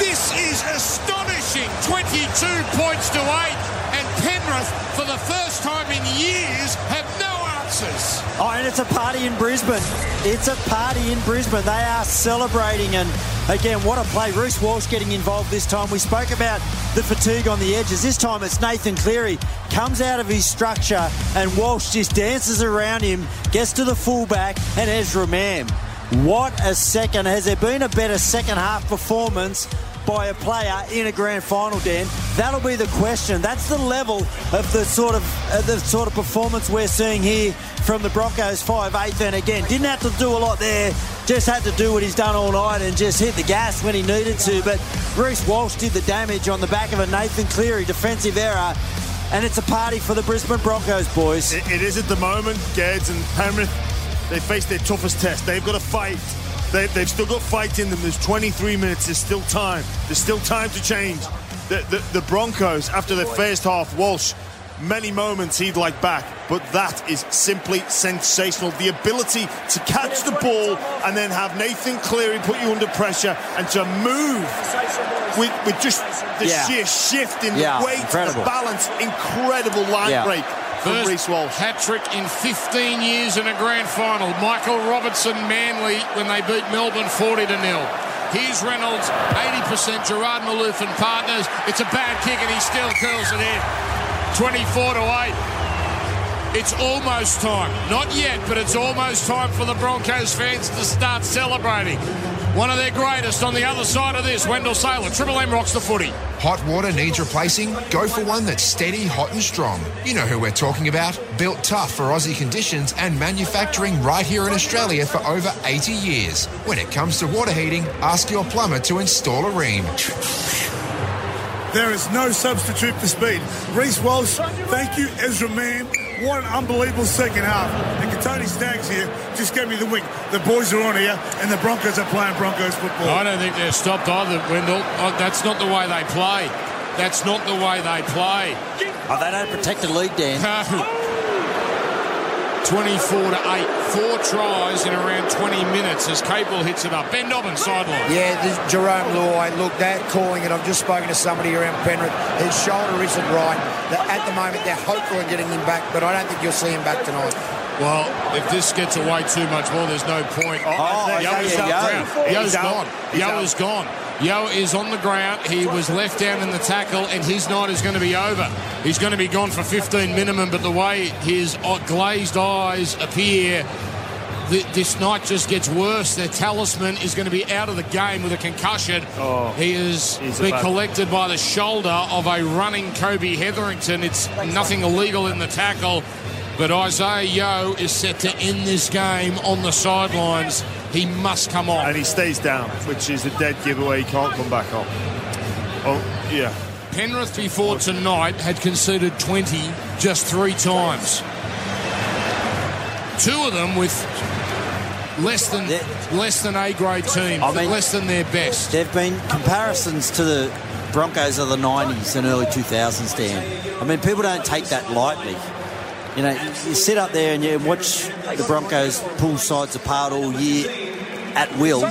S2: This is astonishing. 22 points to 8. And Penrith, for the first time in years, have
S3: Oh, and it's a party in Brisbane. It's a party in Brisbane. They are celebrating, and again, what a play. Reece Walsh getting involved this time. We spoke about the fatigue on the edges. This time it's Nathan Cleary comes out of his structure, and Walsh just dances around him, gets to the fullback, and Ezra Mam. What a second. Has there been a better second half performance? By a player in a grand final, Dan. That'll be the question. That's the level of the sort of uh, the sort of performance we're seeing here from the Broncos five eighth. And again, didn't have to do a lot there. Just had to do what he's done all night and just hit the gas when he needed to. But Reece Walsh did the damage on the back of a Nathan Cleary defensive error. And it's a party for the Brisbane Broncos, boys.
S4: It, it is at the moment, Gads and Penrith. They face their toughest test. They've got to fight. They, they've still got fight in them. There's 23 minutes. There's still time. There's still time to change. The, the, the Broncos, after the first half, Walsh, many moments he'd like back, but that is simply sensational. The ability to catch the ball and then have Nathan Cleary put you under pressure and to move with, with just the
S3: Yeah.
S4: sheer shift in
S3: Yeah,
S4: the weight,
S3: incredible.
S4: the balance, incredible line
S3: Yeah.
S4: break
S2: First
S4: Reece Walsh.
S2: hat trick in 15 years in a grand final. Michael Robertson Manly when they beat Melbourne 40 to nil. Here's Reynolds, 80%. Gerard Malouf and partners. It's a bad kick and he still curls it in. 24 to 8. It's almost time. Not yet, but it's almost time for the Broncos fans to start celebrating. One of their greatest on the other side of this, Wendell Sailor. Triple M rocks the footy.
S6: Hot water needs replacing? Go for one that's steady, hot and strong. You know who we're talking about. Built tough for Aussie conditions and manufacturing right here in Australia for over 80 years. When it comes to water heating, ask your plumber to install a Rheem.
S5: There is no substitute for speed. Reece Walsh, thank you, Ezra Mam. What an unbelievable second half. And Tony Staggs here just gave me the wink. The boys are on here, and the Broncos are playing Broncos football.
S2: I don't think they're stopped either, Wendell. Oh, that's not the way they play. That's not the way they play.
S3: Oh, they don't protect the lead, Dan.
S2: 24 to 8. Four tries in around 20 minutes as Capewell hits it up. Ben Dobson's sideline.
S7: Yeah, this Jarome Luai, look, that calling it. I've just spoken to somebody around Penrith. His shoulder isn't right. That at the moment, they're hopeful of getting him back, but I don't think you'll see him back tonight.
S2: Well, if this gets away too much more, there's no point.
S3: Oh,
S2: Yeo
S3: yeah,
S2: is
S3: yeah,
S2: up
S3: Yeo.
S2: ground.
S4: He's
S2: Yeo's
S4: out.
S2: gone.
S4: Yeo
S2: is gone. Yeo is on the ground. He was left down in the tackle, and his night is going to be over. He's going to be gone for 15 minimum, but the way his glazed eyes appear, this night just gets worse. Their talisman is going to be out of the game with a concussion.
S4: Oh,
S2: he has been collected by the shoulder of a running Kobe Hetherington. It's nothing illegal in the tackle. But Isaah Yeo is set to end this game on the sidelines. He must come on.
S4: and he stays down, which is a dead giveaway. He can't come back up. Oh, yeah.
S2: Penrith before tonight had conceded 20 just three times. Two of them with less than
S3: Yeah.
S2: less than A grade teams,
S3: I mean-
S2: less than their best.
S3: There have been comparisons to the Broncos of the 90s and early 2000s, Dan. I mean, people don't take that lightly. You know, you, you sit up there and you watch the Broncos pull sides apart all year at will,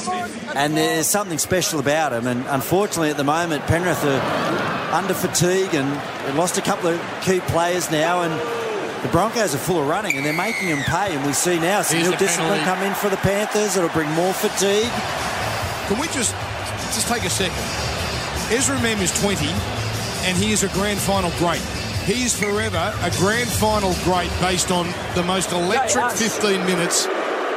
S3: and there's something special about them. And unfortunately, at the moment, Penrith are under fatigue and they've lost a couple of key players now, and the Broncos are full of running and they're making them pay. And we see now some
S2: Here's
S3: real
S2: the
S3: discipline
S2: penalty.
S3: come in for the Panthers. It'll bring more fatigue.
S8: Can we just just take a second? Ezra Mam is 20, and he is a grand final great. He is forever a grand final great based on the most electric 15 minutes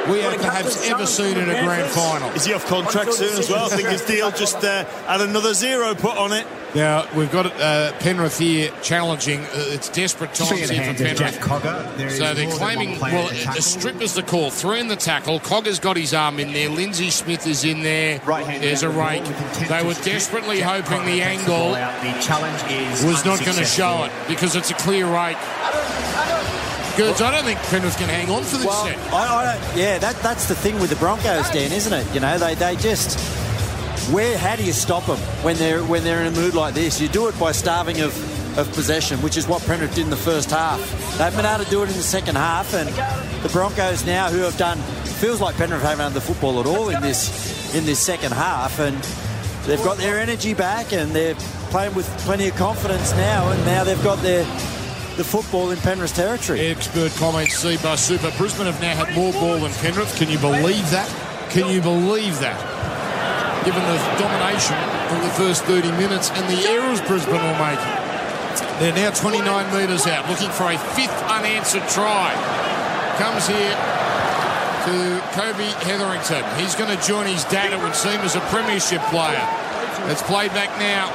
S2: we have perhaps ever seen in a grand final.
S4: Is he off contract soon as well? I think his deal just uh, had another zero put on it.
S2: Now, we've got uh, Penrith here challenging. Uh, it's desperate times here for Penrith. So they're claiming, well, the strip is the call. Three in the tackle. Cogger's got his arm in there. Lindsay Smith is in there. Right There's a rake. They were desperately hoping the angle was not going to show it because it's a clear rake. Goods, I don't think Penrith can hang on for this
S3: Well,
S2: set.
S3: I, I don't, yeah, that, that's the thing with the Broncos, Dan, isn't it? You know, they, they just where how do you stop them when they're when they're in a mood like this? You do it by starving of, of possession, which is what Penrith did in the first half. They've been able to do it in the second half, and the Broncos now, who have done feels like Penrith haven't had the football at all in this in this second half, and they've got their energy back, and they're playing with plenty of confidence now, and now they've got their the football in Penrith territory.
S2: Expert comments, Cbus Super. Brisbane have now had more ball than Penrith. Can you believe that? Can you believe that? Given the domination of the first 30 minutes and the errors Brisbane were making. They're now 29 metres out, looking for a fifth unanswered try. Comes here to Kobe Hetherington. He's going to join his dad, it would seem, as a premiership player. It's played back now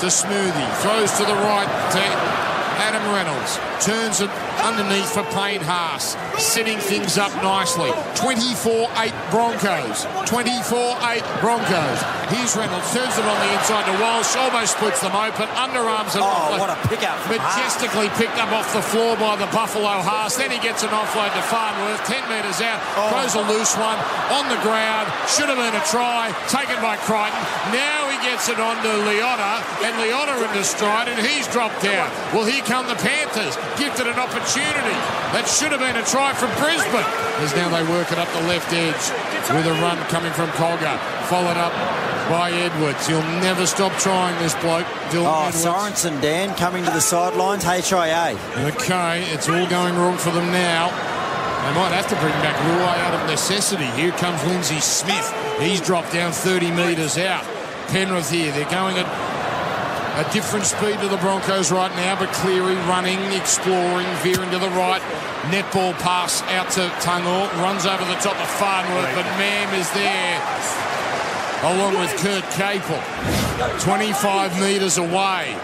S2: to Smoothy. Throws to the right to Adam Reynolds. Turns it underneath for Payne Haas. Setting things up nicely. 24-8 Broncos. 24-8 Broncos. Here's Reynolds. Turns it on the inside to Walsh. Almost splits them open. Underarms it.
S3: Oh, what a pick up from
S2: Majestically picked up off the floor by the Buffalo Haas. Then he gets an offload to Farnworth. 10 metres out. Oh. Throws a loose one on the ground. Should have been a try. Taken by Crichton. Now he gets it on to Leota. And Leota the stride and he's dropped out. Well, here come the Panthers. Gifted an opportunity. That should have been a try from Brisbane. As now they work it up the left edge with a run coming from Cogger. Followed up by Edwards. He'll never stop trying this bloke. Dylan
S3: Oh,
S2: Edwards.
S3: Sorensen, Dan, coming to the sidelines. HIA.
S2: Okay, it's all going wrong for them now. They might have to bring back Luai out of necessity. Here comes Lindsay Smith. He's dropped down 30 metres out. Penrith here. They're going at a different speed to the Broncos right now, but Cleary running, exploring, veering to the right. Netball pass out to Tago. Runs over the top of Farnworth, but Mam is there along with Kurt Capewell. 25 metres away.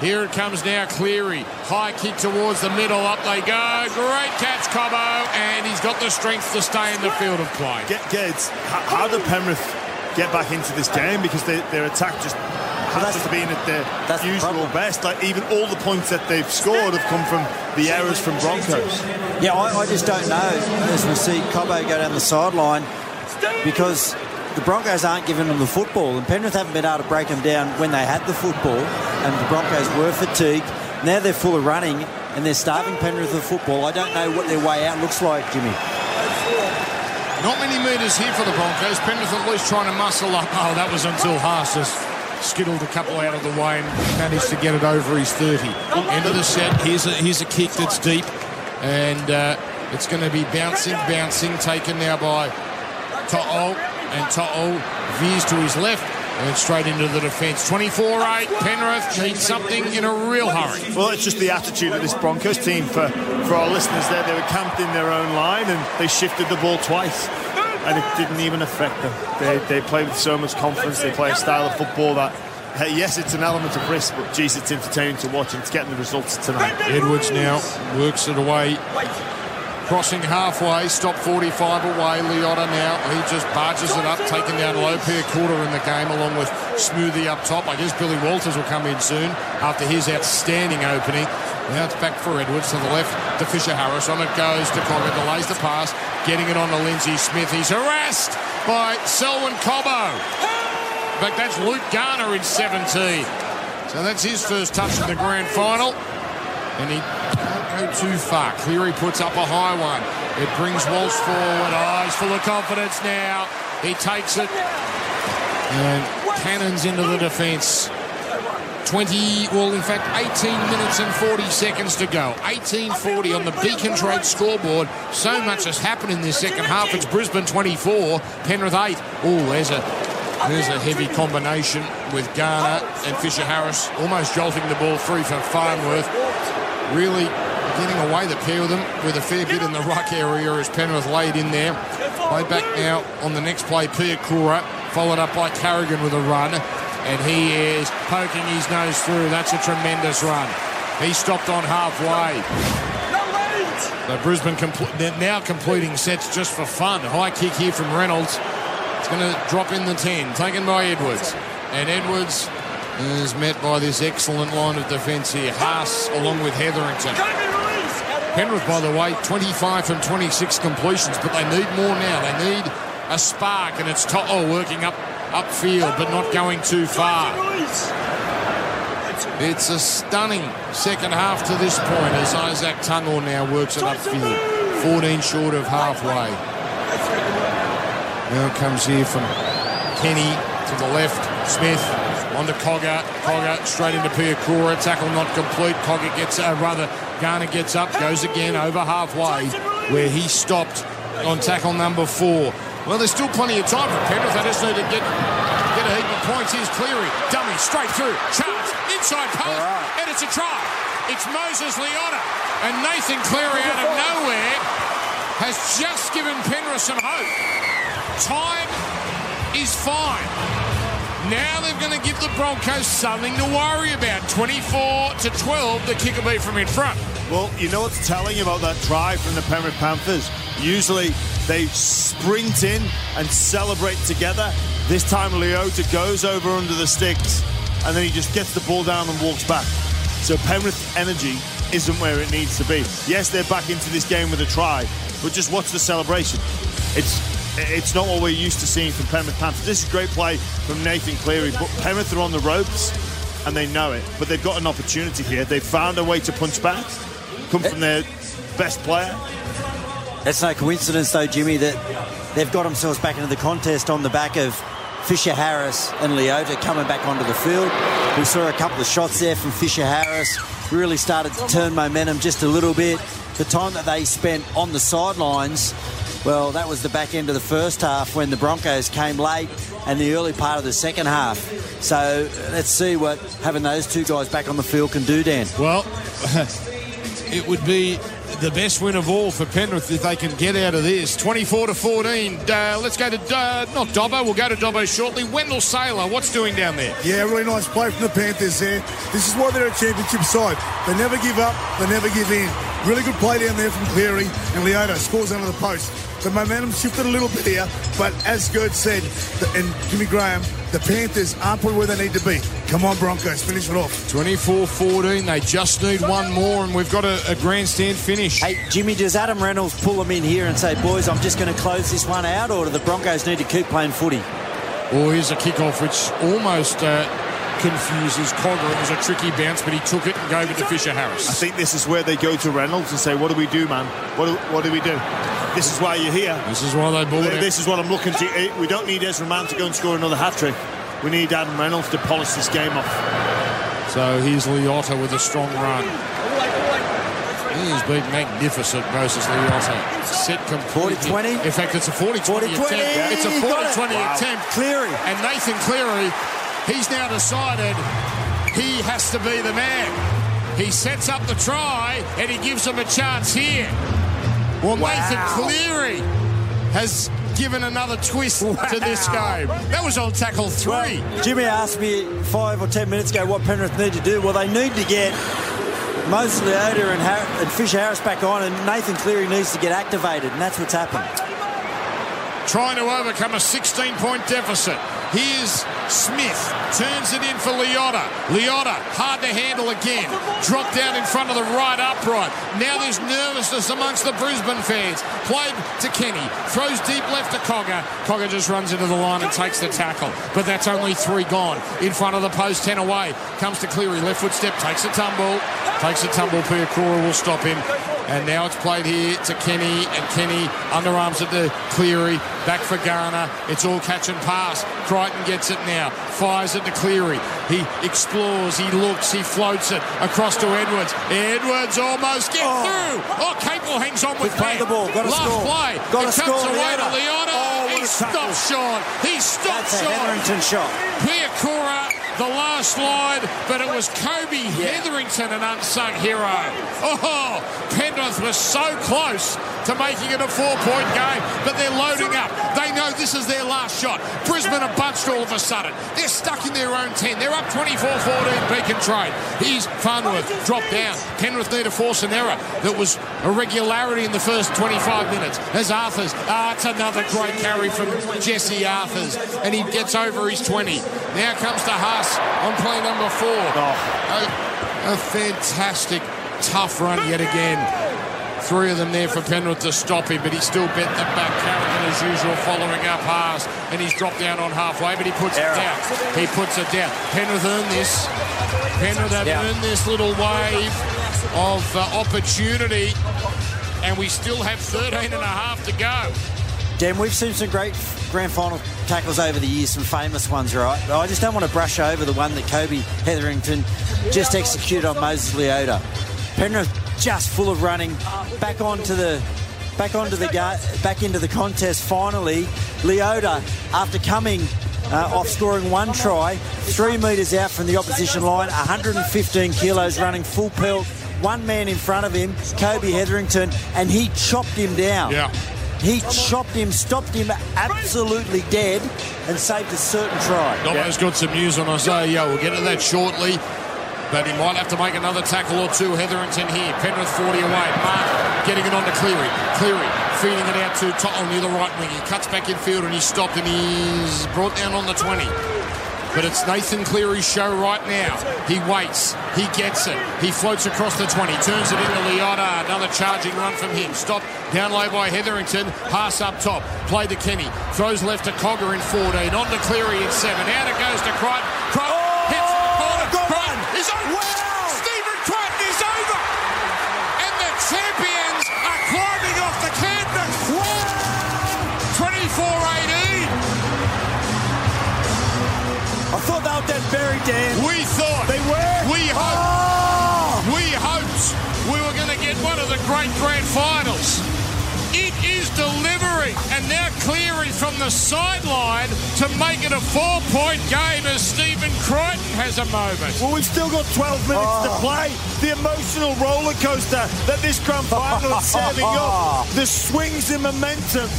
S2: Here it comes now, Cleary. High kick towards the middle. Up they go. Great catch, Cobbo. And he's got the strength to stay in the field of play.
S4: Get, Geds, how, how did Penrith get back into this game? Because they, their attack just hasn't been at their
S3: that's the
S4: usual
S3: problem.
S4: best. Like even all the points that they've scored have come from the errors from Broncos.
S3: Yeah, I, I just don't know as we see Cobbo go down the sideline because the Broncos aren't giving them the football and Penrith haven't been able to break them down when they had the football and the Broncos were fatigued. Now they're full of running and they're starving Penrith of football. I don't know what their way out looks like, Jimmy.
S2: Not many metres here for the Broncos. Penrith at least trying to muscle up. Oh, that was until Haas just skittled a couple out of the way and managed to get it over his 30. End of the set. Here's a, here's a kick that's deep. And uh, it's going to be bouncing, bouncing, taken now by To'o. And To'o veers to his left and straight into the defence. 24-8. Penrith needs something in a real hurry.
S4: Well, it's just the attitude of this Broncos team. For, for our listeners there, they were camped in their own line and they shifted the ball twice. And it didn't even affect them. They, they play with so much confidence. They play a style of football that, hey, yes, it's an element of risk, but geez, it's entertaining to watch and it's getting the results tonight.
S2: Edwards now works it away. Crossing halfway, stop 45 away. Leota now, he just barges it up, taking down low pair quarter in the game along with Smoothy up top. I guess Billy Walters will come in soon after his outstanding opening. Now it's back for Edwards to the left to Fisher Harris. On it goes to Cogger, delays the pass, getting it on to Lindsay Smith. He's harassed by Selwyn Cobbo. But that's Luke Garner in 17. So that's his first touch in the grand final. And he go too far. Cleary puts up a high one. It brings Walsh forward. Oh, he's full of confidence now. He takes it and cannons into the defence. 20, well, in fact, 18 minutes and 40 seconds to go. 18.40 on the Beacons Road scoreboard. So much has happened in this second half. It's Brisbane 24, Penrith 8. Oh, there's a there's a heavy combination with Garner and Fisher Harris almost jolting the ball free for Farnworth. Really getting away the pair of them with a fair bit in the ruck area as Penrith laid in there. Way back now on the next play, Piakura, followed up by Carrigan with a run. And he is poking his nose through. That's a tremendous run. He stopped on halfway. So Brisbane compl- now completing sets just for fun. High kick here from Reynolds. It's going to drop in the 10, taken by Edwards. And Edwards is met by this excellent line of defence here. Haas along with Hetherington. Penrith, by the way, 25 from 26 completions, but they need more now. They need a spark, and it's To'o working up upfield, but not going too far. It's a stunning second half to this point as Izack Tago now works it upfield. 14 short of halfway. Now comes here from Kenny to the left. Smith onto Cogger. Cogger straight into Piakura. Tackle not complete. Cogger gets, uh, rather, Garner gets up, goes again over halfway where he stopped on tackle number four. Well, there's still plenty of time for Penrith. They just need to get get a heap of points. Here's Cleary. Dummy straight through. Charge. Inside post.
S3: right.
S2: And it's a try. It's Moses Leota. And Nathan Cleary out of nowhere has just given Penrith some hope. Time is fine. Now they're going to give the Broncos something to worry about. 24 to 12, the kick will be from in front.
S4: Well, you know what's telling about that try from the Penrith Panthers? Usually they sprint in and celebrate together. This time Leota goes over under the sticks and then he just gets the ball down and walks back. So Penrith energy isn't where it needs to be. Yes, they're back into this game with a try, but just watch the celebration. It's it's not what we're used to seeing from Penrith Panthers. This is great play from Nathan Cleary, but Penrith are on the ropes and they know it. But they've got an opportunity here. They've found a way to punch back, come from their best player.
S3: That's no coincidence, though, Jimmy, that they've got themselves back into the contest on the back of Fisher Harris and Leota coming back onto the field. We saw a couple of shots there from Fisher Harris. Really started to turn momentum just a little bit. The time that they spent on the sidelines, well, that was the back end of the first half when the Broncos came late and the early part of the second half. So let's see what having those two guys back on the field can do, Dan.
S2: Well, it would be the best win of all for Penrith if they can get out of this. 24 to 14. Uh, let's go to uh, not Dobbo. We'll go to Dobbo shortly. Wendell Sailor, what's doing down there?
S5: Yeah, really nice play from the Panthers there. This is why they're a championship side. They never give up, they never give in. Really good play down there from Cleary and Leota scores under the post. The momentum shifted a little bit here, but as Gerd said, the, and Jimmy Graham, the Panthers aren't probably where they need to be. Come on, Broncos, finish it off.
S2: 24 14. They just need one more, and we've got a, a grandstand finish.
S3: Hey, Jimmy, does Adam Reynolds pull them in here and say, boys, I'm just going to close this one out, or do the Broncos need to keep playing footy?
S2: Well, here's a kickoff which almost uh, confuses Cogger. It was a tricky bounce, but he took it and gave it to Fisher Harris.
S4: I think this is where they go to Reynolds and say, "What do we do, man? What do, what do we do? This is why you're here.
S2: This is why they bought it.
S4: This is what I'm looking to. eh, We don't need Ezra Mam to go and score another hat trick. We need Adam Reynolds to polish this game off.
S2: So here's Leota with a strong run. He's been magnificent, Moses Leota. Set completely.
S3: 40-20?
S2: In fact, it's a 40 20
S3: 40-20.
S2: attempt. It's a
S3: He
S2: 40
S3: got it.
S2: 20
S3: Wow.
S2: attempt.
S3: Cleary.
S2: And Nathan Cleary, he's now decided he has to be the man. He sets up the try and he gives them a chance here. Well, Nathan Cleary has given another twist to this game. That was on tackle three.
S3: Well, Jimmy asked me five or ten minutes ago what Penrith need to do. Well, they need to get Moses Leota and, Har- and Fisher Harris back on, and Nathan Cleary needs to get activated, and that's what's happened.
S2: trying to overcome a 16 point deficit. Here's Smith, turns it in for Leota. Leota, hard to handle again. Dropped down in front of the right upright. Now there's nervousness amongst the Brisbane fans. Played to Kenny, throws deep left to Cogger. Cogger just runs into the line and takes the tackle. But that's only three gone. In front of the post, 10 away. Comes to Cleary, left foot step, takes a tumble. Takes a tumble, Piakura will stop him. And now it's played here to Kenny, and Kenny underarms it to Cleary, back for Garner. It's all catch and pass. Crichton gets it now, fires it to Cleary. He explores, he looks, he floats it across to Edwards. Edwards almost gets
S3: Oh.
S2: through. Oh, Capewell hangs on with
S3: play the ball, gotta
S2: Last
S3: score.
S2: play.
S3: Gotta
S2: it
S3: score,
S2: comes away
S3: Leota.
S2: to Leota.
S3: Oh,
S2: he stopped short. He stopped
S3: That's a
S2: short.
S3: Shot.
S2: Piakura, the last slide, but it was Kobe Hetherington, an unsung hero. Oh, Penrith was so close to making it a four-point game, but they're loading up. They know this is their last shot. Brisbane are bunched all of a sudden. They're stuck in their own 10. They're up 24-14, Beacon trade. He's Farnworth, dropped down. Penrith need to force an error that was a regularity in the first 25 minutes. As Arthars, ah, it's another great carry from Jesse Arthars, and he gets over his 20. Now comes to Haas on play number four. A, a fantastic, tough run yet again. Three of them there for Penrith to stop him, but he still bent them back. Carrigan, as usual, following up Haas, and he's dropped down on halfway, but he puts
S3: Error.
S2: it down. He puts it down. Penrith earned this. Penrith have
S3: Yeah.
S2: earned this little wave of uh, opportunity, and we still have 13 and a half to go.
S3: Dan, we've seen some great grand final tackles over the years, some famous ones, right? But I just don't want to brush over the one that Kobe Hetherington just executed on Moses Leota. Penrith just full of running, back onto the back onto the back into the contest. Finally, Leota, after coming uh, off scoring one try, three metres out from the opposition line, 115 kilos, running full pelt, one man in front of him, Kobe Hetherington, and he chopped him down.
S2: Yeah.
S3: He chopped him, stopped him absolutely dead, and saved a certain try.
S2: Domino's got some news on Isaah Yeo. We'll get to that shortly. But he might have to make another tackle or two. Hetherington here. Penrith 40 away. Mark getting it on to Cleary. Cleary feeding it out to Tottenham near the right wing. He cuts back in field and he's stopped and he's brought down on the 20. But it's Nathan Cleary's show right now. He waits. He gets it. He floats across the 20. Turns it into Leota. Another charging run from him. Stop down low by Hetherington. Pass up top. Play to Kenny. Throws left to Cogger in 14. On to Cleary in 7. Out it goes to Crichton. Crichton hits the corner. Crichton is. Stephen
S3: Dan.
S2: We thought.
S3: They were?
S2: We hoped.
S3: Oh!
S2: We hoped we were going to get one of the great grand finals. It is delivering, and now Cleary from the sideline to make it a four-point game as Stephen Crichton has a moment.
S9: Well, we've still got 12 minutes to
S3: Oh.
S9: play. The emotional roller coaster that this grand final is setting up. The swings in momentum.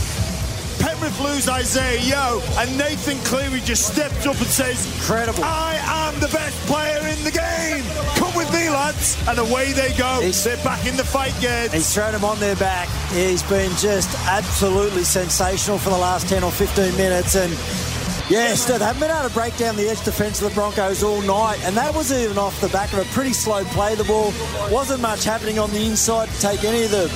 S9: Lose Isaah Yeo, and Nathan Cleary just steps up and says,
S3: Incredible.
S9: I am the best player in the game. Come with me, lads. And away they go.
S3: He's-
S9: They're back in the fight, Geds.
S3: He's thrown him on their back. He's been just absolutely sensational for the last 10 or 15 minutes. And yes, they haven't been able to break down the edge defence of the Broncos all night. And that was even off the back of a pretty slow play. The ball wasn't much happening on the inside to take any of the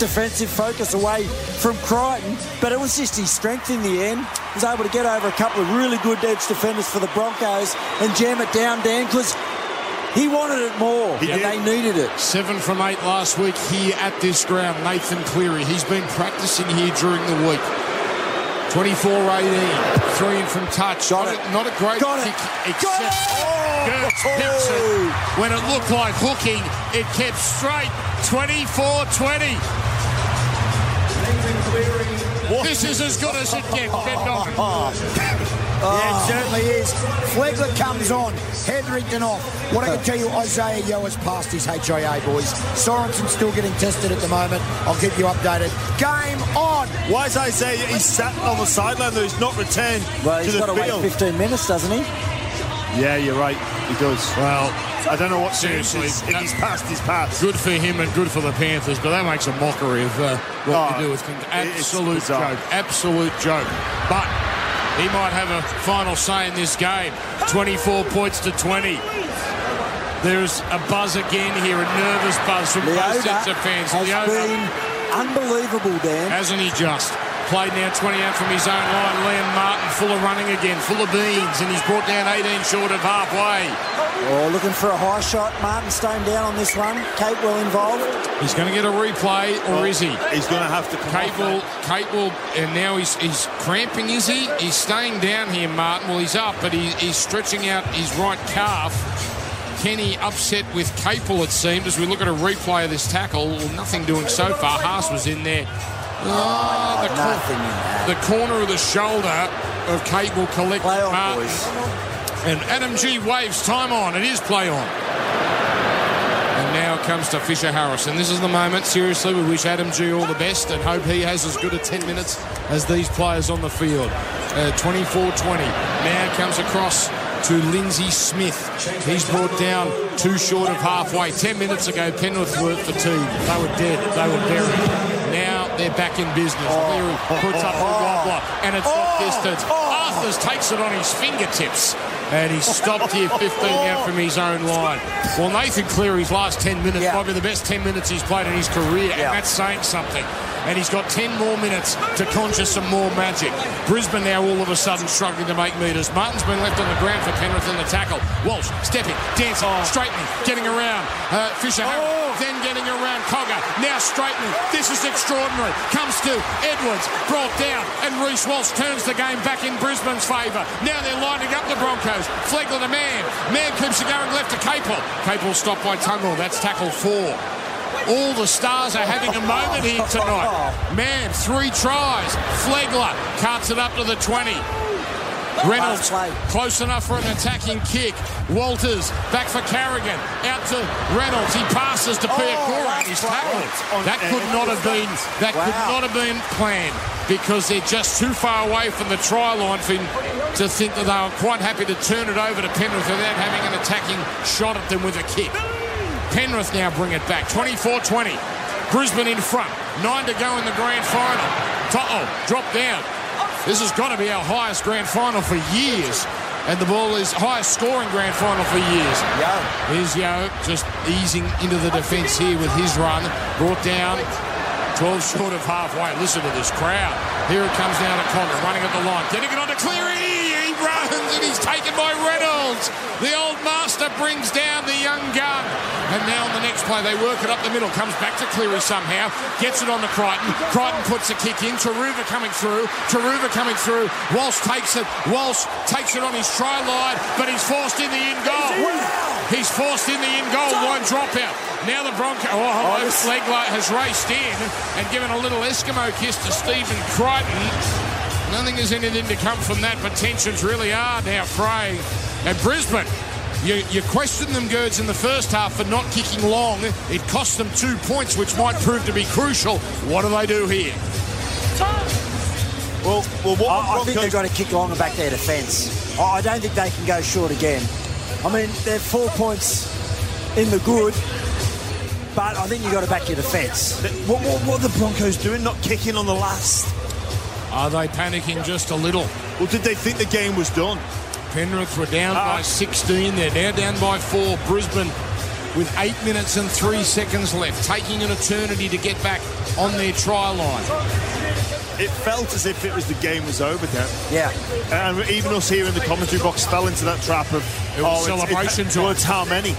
S3: defensive focus away from Crichton, but it was just his strength in the end. He was able to get over a couple of really good edge defenders for the Broncos and jam it down, Dan, because he wanted it more
S2: He
S3: and
S2: did.
S3: they needed it.
S2: Seven from eight last week here at this ground. Nathan Cleary. He's been practicing here during the week. 24-18. Three in from touch.
S3: Got
S2: not,
S3: it.
S2: A, not a great
S3: Got it.
S2: kick,
S3: Got
S2: except
S3: it.
S2: Gertz
S3: Oh.
S2: When it looked like hooking, it kept straight. 24-20. This is as good as it gets, Ben Donovan.
S7: Yeah, it certainly is. Flegler comes on, Hetherington off. What I can tell you, Isaah Yeo has passed his HIA, boys. Sorensen's still getting tested at the moment. I'll keep you updated. Game on!
S9: Why is Isaah? He's sat on the sideline though. He's not returned
S3: Well,
S9: to
S3: he's
S9: the
S3: got to wait
S9: field.
S3: 15 minutes, doesn't he?
S9: Yeah, you're right. He does.
S2: Well,
S9: I don't know what
S2: Seriously,
S9: seriously. If
S2: that-
S9: he's passed, he's passed.
S2: good for him and good for the Panthers, but that makes a mockery of uh, what
S9: Oh,
S2: we do. It's
S9: it's
S2: absolute joke. Absolute joke. But he might have a final say in this game. 24 points to 20. There's a buzz again here, a nervous buzz from both
S3: Leota
S2: sets of fans.
S3: has
S2: Leota,
S3: been unbelievable, Dan.
S2: hasn't he just? Played now 20 out from his own line. Liam Martin full of running again, full of beans, and he's brought down 18 short of halfway.
S3: Oh, looking for a high shot. Martin staying down on this one. Capewell involved.
S2: He's going to get a replay, or oh, is he?
S9: He's going to have to come
S2: Kate
S9: off
S2: will,
S9: that.
S2: Capewell, and now he's he's cramping, is he? He's staying down here, Martin. Well, he's up, but he, he's stretching out his right calf. Kenny upset with Capewell, it seemed, as we look at a replay of this tackle. Well, nothing doing so far. Haas was in there. Oh, the, cor-
S3: Nothing in that.
S2: the corner of the shoulder of Capewell collect
S3: Play
S2: Martin.
S3: boys.
S2: And Adam Gee waves time on. It is play on. And now it comes to Fisher Harris. And this is the moment, seriously, we wish Adam Gee all the best and hope he has as good a 10 minutes as these players on the field. Uh, 24-20. Now comes across to Lindsay Smith. He's brought down too short of halfway. Ten minutes ago, Penrith were fatigued. They were dead. They were buried. They're back in business. Cleary puts up a wobbler, and it's not distance. Arthars takes it on his fingertips. And he's stopped here 15 out from his own line. Well, Nathan Cleary's last 10 minutes
S7: Yeah.
S2: be the best 10 minutes he's played in his career, and that's saying something. And he's got 10 more minutes to conjure some more magic. Brisbane now all of a sudden struggling to make metres. Martin's been left on the ground for Penrith in the tackle. Walsh stepping, dancing, straightening, getting around. Uh, Fisher Harris, then getting around Cogger. Now straightening. This is extraordinary. Comes to Edwards, brought down, and Reece Walsh turns the game back in Brisbane's favour. Now they're lining up the Broncos. Flegler to Mam. Mam keeps it going left to Capewell. Capewell stopped by Tago. That's tackle four. All the stars are having a moment here tonight. Mam, three tries. Flegler cuts it up to the 20. Reynolds close enough for an attacking kick. Walters back for Carrigan. Out to Reynolds. He passes to Piakura and he's tackled. That could not have been that could not have been planned because they're just too far away from the try line for him to think that they were quite happy to turn it over to Penrith without having an attacking shot at them with a kick. Penrith now bring it back. 24-20. Brisbane in front. Nine to go in the grand final. To'o drop down. This has got to be our highest grand final for years. And the ball is highest scoring grand final for years.
S7: Yeo.
S2: Here's Yeo just easing into the defence here with his run. Brought down 12 short of halfway. Listen to this crowd. Here it comes down to Connor, running at the line. Getting it onto Cleary. Runs and he's taken by Reynolds. The old master brings down the young gun. And now on the next play, they work it up the middle. Comes back to Cleary somehow. Gets it on to Crichton. Crichton puts a kick in. Turuva coming through. Turuva coming through. Walsh takes it. Walsh takes it on his try line, but he's forced in the in goal. He's forced in the in goal line dropout. Now the Bronco. Oh, oh hello. Flegler has raced in and given a little Eskimo kiss to Stephen Crichton. Nothing is anything to come from that, but tensions really are now fraying. And Brisbane, you, you question them, Girds, in the first half for not kicking long. It cost them two points, which might prove to be crucial. What do they do here?
S4: Well, well, what
S7: I, I think they've got to kick long and back their defence. I I don't think they can go short again. I mean, they're four points in the good, but I think you've got to back your defence.
S4: What, what, what are the Broncos doing? Not kicking on the last?
S2: Are they panicking just a little?
S4: Well, did they think the game was done?
S2: Penrith were down
S4: Ah.
S2: by 16. They're now down by four. Brisbane with eight minutes and three seconds left, taking an eternity to get back on their try line.
S4: It felt as if it was the game was over, Dan.
S7: Yeah.
S4: And even us here in the commentary box fell into that trap of
S2: It was
S4: it's-
S2: celebration
S4: It's,
S2: time.
S4: well, it's how many?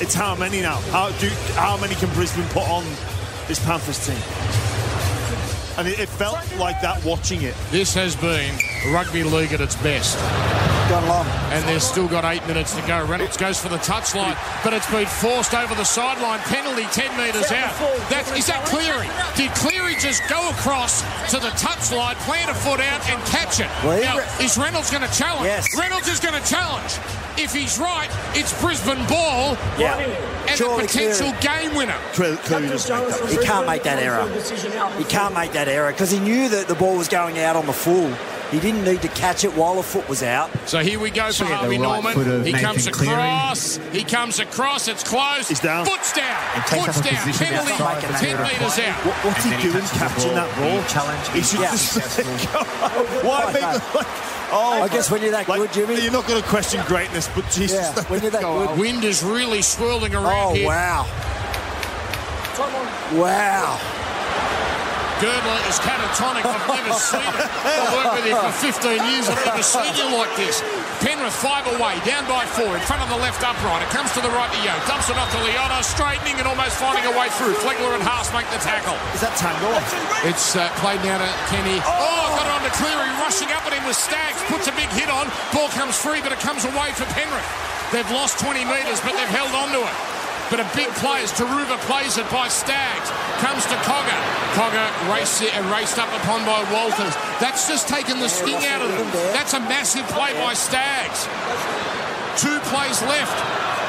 S4: It's how many now? How do how many can Brisbane put on this Panthers team? And it, it felt like that watching it.
S2: This has been rugby league at its best.
S7: Gone long.
S2: And they've still got eight minutes to go. Reynolds goes for the touchline, but it's been forced over the sideline. Penalty 10 metres out. That's, is that Cleary? Did Cleary just go across to the touchline, plant a foot out, and catch it?
S7: Well,
S2: now, is Reynolds going to challenge?
S7: Yes.
S2: Reynolds is going to challenge. If he's right, it's Brisbane ball
S7: Yeah.
S2: and
S7: Surely
S2: a potential game winner.
S4: Clearly, clearly doesn't make that.
S7: He can't make that error. He can't make that error because he knew that the ball was going out on the full. He didn't need to catch it while the foot was out.
S2: So here we go for
S10: So, yeah, the
S2: Harvey
S10: right
S2: Norman. He
S10: Nathan
S2: comes
S10: Cleary.
S2: across. He comes across. It's close.
S4: He's down.
S2: Foot's down. Foot's down. Penalty. 10 metres out.
S4: What, what's
S10: And
S4: he doing
S10: touches
S4: catching
S10: ball.
S4: that ball?
S10: He challenged.
S4: He should
S7: Yeah.
S4: just let go. Why make like, oh,
S7: I guess when you're that
S4: like,
S7: good, Jimmy.
S4: You're not going to question greatness, but Jesus,
S7: Yeah, when you're that
S4: go
S7: good.
S4: out.
S2: Wind is really swirling around
S7: Oh,
S2: here.
S7: wow. Wow.
S2: Girdler is catatonic. I've never seen it. I've worked with him for 15 years. I've never seen you like this. Penrith five away, down by four, in front of the left upright. It comes to the right to Yeo. Dumps it off to Leona, straightening and almost finding a way through. Flegler and Haas make the tackle.
S4: Is that Tago?
S2: It's uh, played now to Kenny. Oh, got it on to Cleary, rushing up at him with Staggs. Puts a big hit on. Ball comes free, but it comes away for Penrith. They've lost 20 metres, but they've held on to it. But a big play as Turuva plays it by Staggs. Comes to Cogger. Cogger raced, uh, raced up upon by Walters. That's just taken the sting out of them. That's a massive play by Staggs. Two plays left.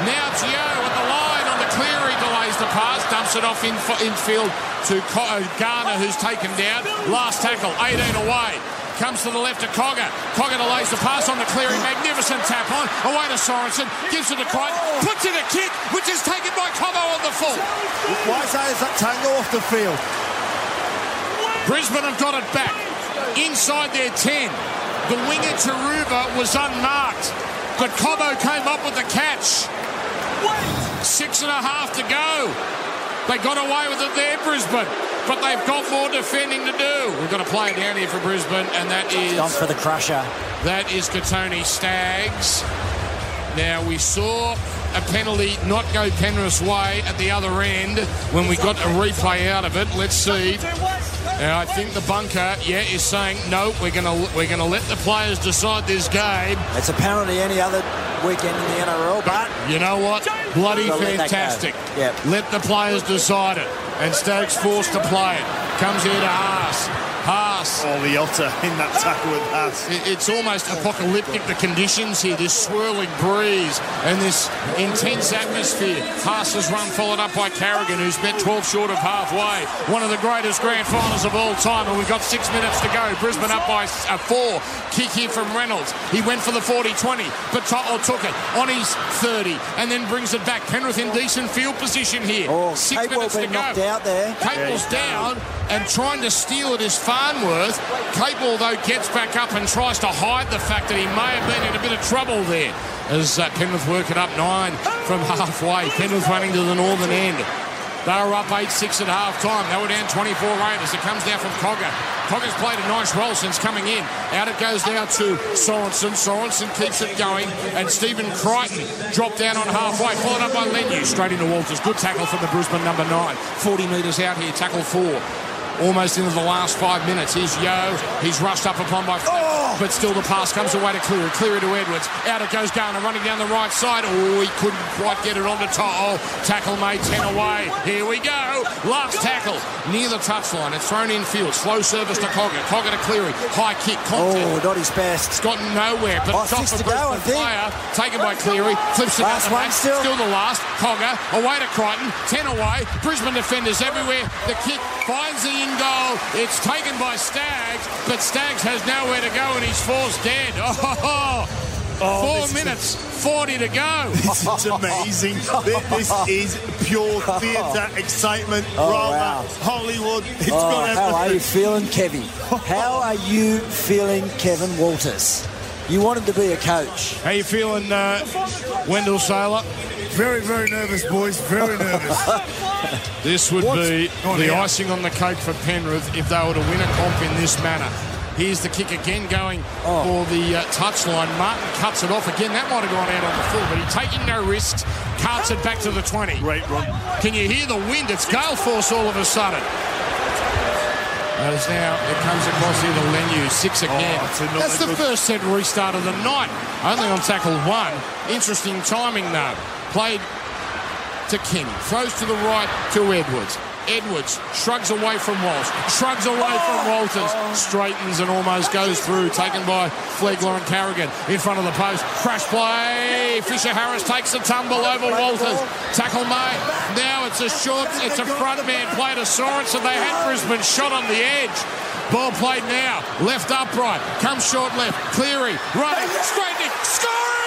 S2: Now Gio at the line on the Cleary delays the pass, dumps it off in infield to uh, Garner, who's taken down. Last tackle, 18 away. Comes to the left to Cogger. Cogger delays the pass on the Cleary. Magnificent tap on. Away to Sorensen. Gives it to Crichton. Puts in a kick, which is taken by Cobbo on the full.
S9: Why is that? Is that Tago off the field?
S2: Brisbane have got it back. Inside their 10. The winger Turuva was unmarked. But Cobbo came up with the catch. Six and a half to go. They got away with it there, Brisbane. But they've got more defending to do. We've got to play it down here for Brisbane, and that is.
S3: Gone for the crusher.
S2: That is Kotoni Staggs. Now, we saw a penalty not go Penrith's way at the other end when we got a replay out of it. Let's see. Now, I think the bunker, yeah, is saying no. We're gonna we're gonna let the players decide this game.
S3: It's apparently any other weekend in the NRL, but
S2: you know what? Bloody fantastic.
S3: Yep.
S2: Let the players decide it. And Staggs forced to play it. Comes here to Haas. Haas.
S4: Oh, the otter in that tackle with Haas.
S2: It's almost apocalyptic, the conditions here, this swirling breeze and this intense atmosphere. Haas's run followed up by Carrigan, who's met 12 short of halfway. One of the greatest grand finals of all time, and we've got six minutes to go. Brisbane up by a uh, four. Kick here from Reynolds. He went for the 40-20, but To'o took it on his 30 and then brings it back. Penrith in decent field position here.
S3: Oh,
S2: six
S3: Capewell
S2: minutes to
S3: been
S2: go.
S3: knocked out there.
S2: Capewell's down and trying to steal it is Farnworth. Capewell, though, gets back up and tries to hide the fact that he may have been in a bit of trouble there. As uh, Penrith work it up nine from halfway. Penrith running to the northern end. They were up 8-6 at half time. They were down 24 Raiders. It comes down from Cogger. Cogger's played a nice role since coming in. Out it goes now to Sorensen. Sorensen keeps it going. And Stephen Crichton dropped down on halfway. Followed up by Leniu. Straight into Walters. Good tackle from the Brisbane number nine. 40 metres out here. Tackle four almost into the last five minutes. Here's Yeo. He's rushed up upon by oh. but still the pass comes away to Cleary. Cleary to Edwards. Out it goes Garner running down the right side. Oh, he couldn't quite get it onto To'o. Tackle made 10 away. Here we go. Last tackle near the touchline. It's thrown in field. Slow service to Cogger. Cogger to Cleary. High kick. Contact.
S3: Oh, not his best.
S2: It's gotten nowhere. But
S3: oh,
S2: off
S3: to
S2: the
S3: go, I think.
S2: player. Taken by Cleary. Flips it
S3: last
S2: out
S3: one
S2: back.
S3: still.
S2: Still the last. Cogger away to Crichton. 10 away. Brisbane defenders everywhere. The kick finds the in goal. It's taken by Staggs, but Staggs has nowhere to go and he's forced dead. Oh,
S4: oh
S2: Four minutes, 40 to go.
S4: This is amazing. this is pure theatre excitement,
S3: Oh,
S4: drama,
S3: wow.
S4: Hollywood. It's
S3: Oh,
S4: got
S3: how are you
S4: everything.
S3: feeling, Kevy? How are you feeling, Kevin Walters? You wanted to be a coach.
S2: How are you feeling, uh, Wendell Sailor?
S5: Very, very nervous, boys. Very nervous.
S2: This would
S5: What's
S2: be the
S5: out?
S2: icing on the cake for Penrith if they were to win a comp in this manner. Here's the kick again going
S3: Oh.
S2: for the uh, touchline. Martin cuts it off again. That might have gone out on the full, but he's taking no risks. Carts it back to the 20.
S4: Great run.
S2: Can you hear the wind? It's gale force all of a sudden. As now it comes across here to Leniu, six again.
S4: it's another
S2: That's the
S4: good-
S2: first set restart of the night. Only on tackle one. Interesting timing though. Played to King, throws to the right to Edwards. Edwards shrugs away from Walsh, shrugs away from oh. Walters, straightens and almost goes through, taken by Flegler and Carrigan in front of the post. Crash play. Fisher Harris takes a tumble over Walters. Tackle made. Now it's a short, it's a front man play to Sorensen. They had Brisbane shot on the edge. Ball played now, left upright, comes short left. Cleary running, straightening, scoring.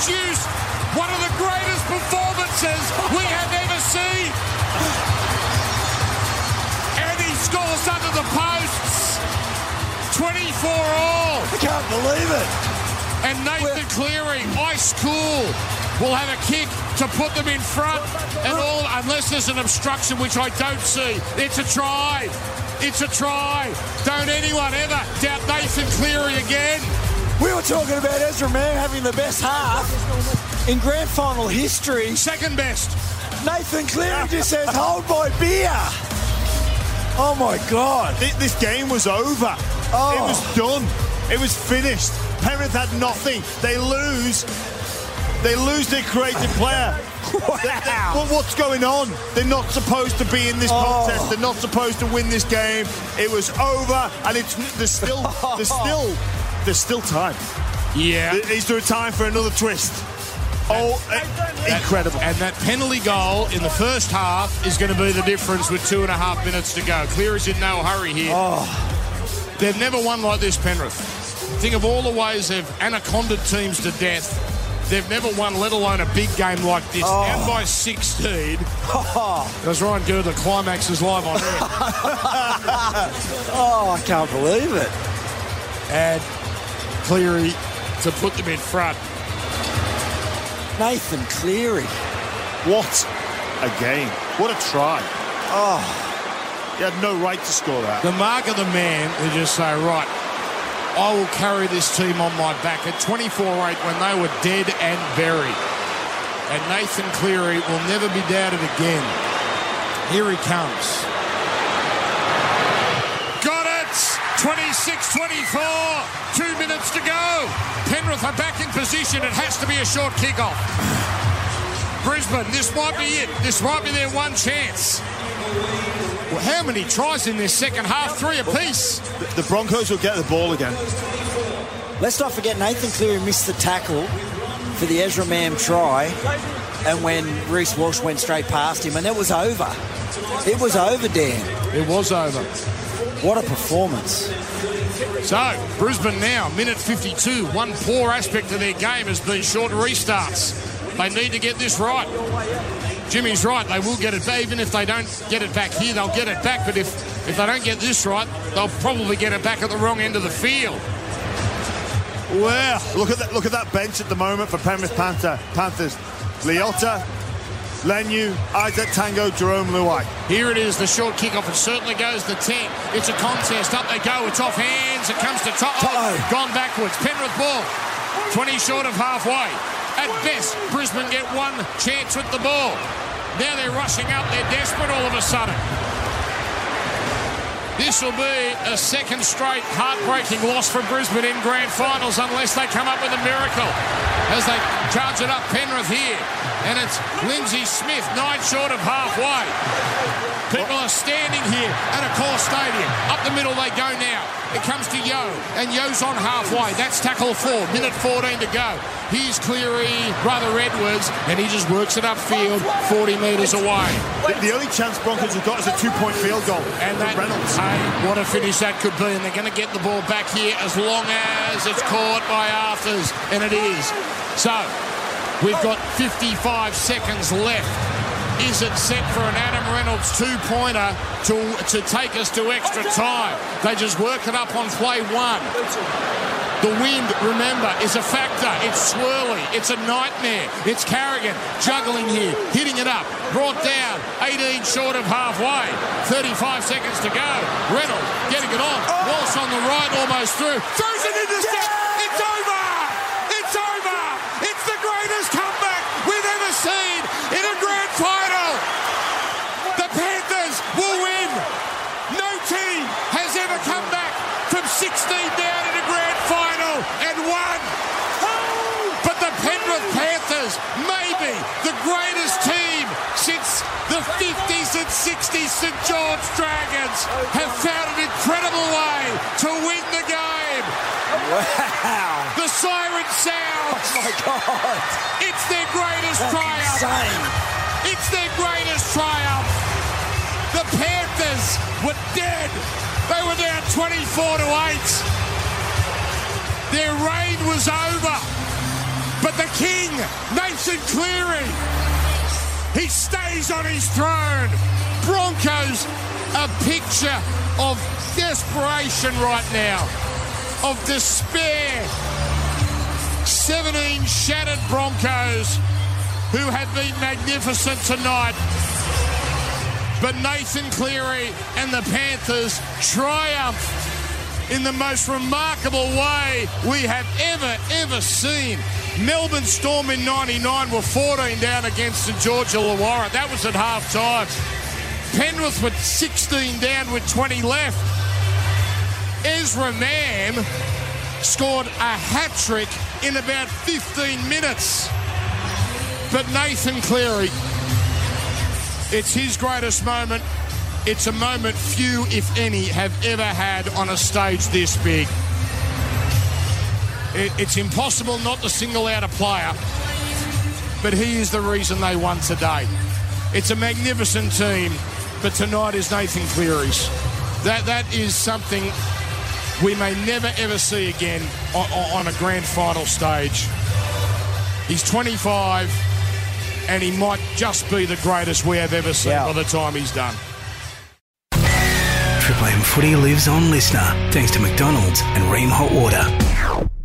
S2: Produced one of the greatest performances we have ever seen. And he scores under the posts. 24 all.
S3: I can't believe it.
S2: And Nathan Cleary, ice cool, will have a kick to put them in front. And all, unless there's an obstruction, which I don't see, it's a try. It's a try. Don't anyone ever doubt Nathan Cleary again.
S3: We were talking about Ezra Mam having the best half in grand final history.
S2: Second best.
S3: Nathan Cleary just says, hold my beer. Oh my God.
S4: Thi- This game was over.
S3: Oh.
S4: It was done. It was finished. Penrith had nothing. They lose.
S9: They lose their creative player.
S7: Wow.
S9: Well, what's going on? They're not supposed to be in this
S7: Oh.
S9: contest. They're not supposed to win this game. It was over, and it's there's still there's still there's still time.
S2: Yeah.
S9: Is there time for another twist? Oh, eh, incredible!
S2: And that penalty goal in the first half is going to be the difference with two and a half minutes to go. Clear is in no hurry here. They've never won like this, Penrith. Think of all the ways they've anaconda teams to death. They've never won, let alone a big game like this. Down by 16. That's Ryan Girdler. Climax is live on air.
S3: Oh, I can't believe it.
S2: and Cleary to put them in front.
S3: Nathan Cleary.
S9: What a game! What a try!
S3: Oh,
S9: He had no right to score that.
S2: The mark of the man who just say, right, I will carry this team on my back at 24-8 when they were dead and buried. And Nathan Cleary will never be doubted again. Here he comes. 26 24. Two minutes to go. Penrith are back in position. It has to be a short kickoff. Brisbane, this might be it. This might be their one chance. Well, how many tries in this second half? Three apiece.
S9: The Broncos will get the ball again.
S3: Let's not forget Nathan Cleary missed the tackle for the Ezra Mam try, and when Reece Walsh went straight past him, and it was over. It was over, Dan.
S2: It was over.
S3: What a performance.
S2: So, Brisbane now, minute 52. One poor aspect of their game has been short restarts. They need to get this right. Jimmy's right. They will get it back. Even if they don't get it back here, they'll get it back. But if, if they don't get this right, they'll probably get it back at the wrong end of the field.
S9: Well, look at that! Look at that bench at the moment for Penrith Panther, Panthers. Leota, Leniu, Izack Tago, Jarome Luai.
S2: Here it is, the short kickoff. It certainly goes the 10. It's a contest. Up they go. It's off hands. It comes to top.
S3: Toto.
S2: Gone backwards. Penrith ball. 20 short of halfway. At best, Brisbane get one chance with the ball. Now they're rushing up. They're desperate all of a sudden. This will be a second straight heartbreaking loss for Brisbane in grand finals unless they come up with a miracle. As they charge it up Penrith here. And it's Lindsay Smith, nine short of halfway. People are standing here at Accor Stadium. Up the middle they go now. It comes to Yeo, and Yeo's on halfway. That's tackle four. Minute 14 to go. Here's Cleary, brother Edwards, and he just works it upfield 40 metres away.
S9: The, the only chance Broncos have got is a two-point field goal.
S2: And that,
S9: Reynolds.
S2: hey, what a finish that could be. And they're going to get the ball back here as long as it's caught by Arthars. And it is. So, we've got 55 seconds left. Is it set for an Adam Reynolds two-pointer to, to take us to extra time? They just work it up on play one. The wind, remember, is a factor. It's swirly. It's a nightmare. It's Carrigan juggling here, hitting it up, brought down, 18 short of halfway. 35 seconds to go. Reynolds getting it on. Walsh on the right, almost through. Throws it into step. It's over. It's over. It's the greatest comeback we've ever seen in a grand final. The Panthers will win. No team has ever come back from 16 down in a grand final and won. But the Penrith Panthers may be the greatest team since the 50s and 60s St George Dragons have found an incredible way to win the game.
S3: Wow.
S2: The siren sounds.
S3: Oh my God.
S2: It's their greatest
S3: That's
S2: triumph.
S3: insane.
S2: It's their greatest triumph. The Panthers were dead. They were down 24 to 8. Their reign was over. But the king, Nathan Cleary, he stays on his throne. Broncos, a picture of desperation right now, of despair. 17 shattered Broncos who have been magnificent tonight. But Nathan Cleary and the Panthers triumph in the most remarkable way we have ever, ever seen. Melbourne Storm in 99 were 14 down against St George Illawarra. That was at half time. Penrith were 16 down with 20 left. Ezra Mam scored a hat trick in about 15 minutes. But Nathan Cleary, it's his greatest moment. It's a moment few, if any, have ever had on a stage this big. It's impossible not to single out a player, but he is the reason they won today. It's a magnificent team, but tonight is Nathan Cleary's. That that is something we may never ever see again on, on a grand final stage. He's 25, and he might just be the greatest we have ever seen
S10: Yeah.
S2: by the time he's done.
S10: Triple M footy lives on listener, thanks to McDonald's and Rheem Hot Water.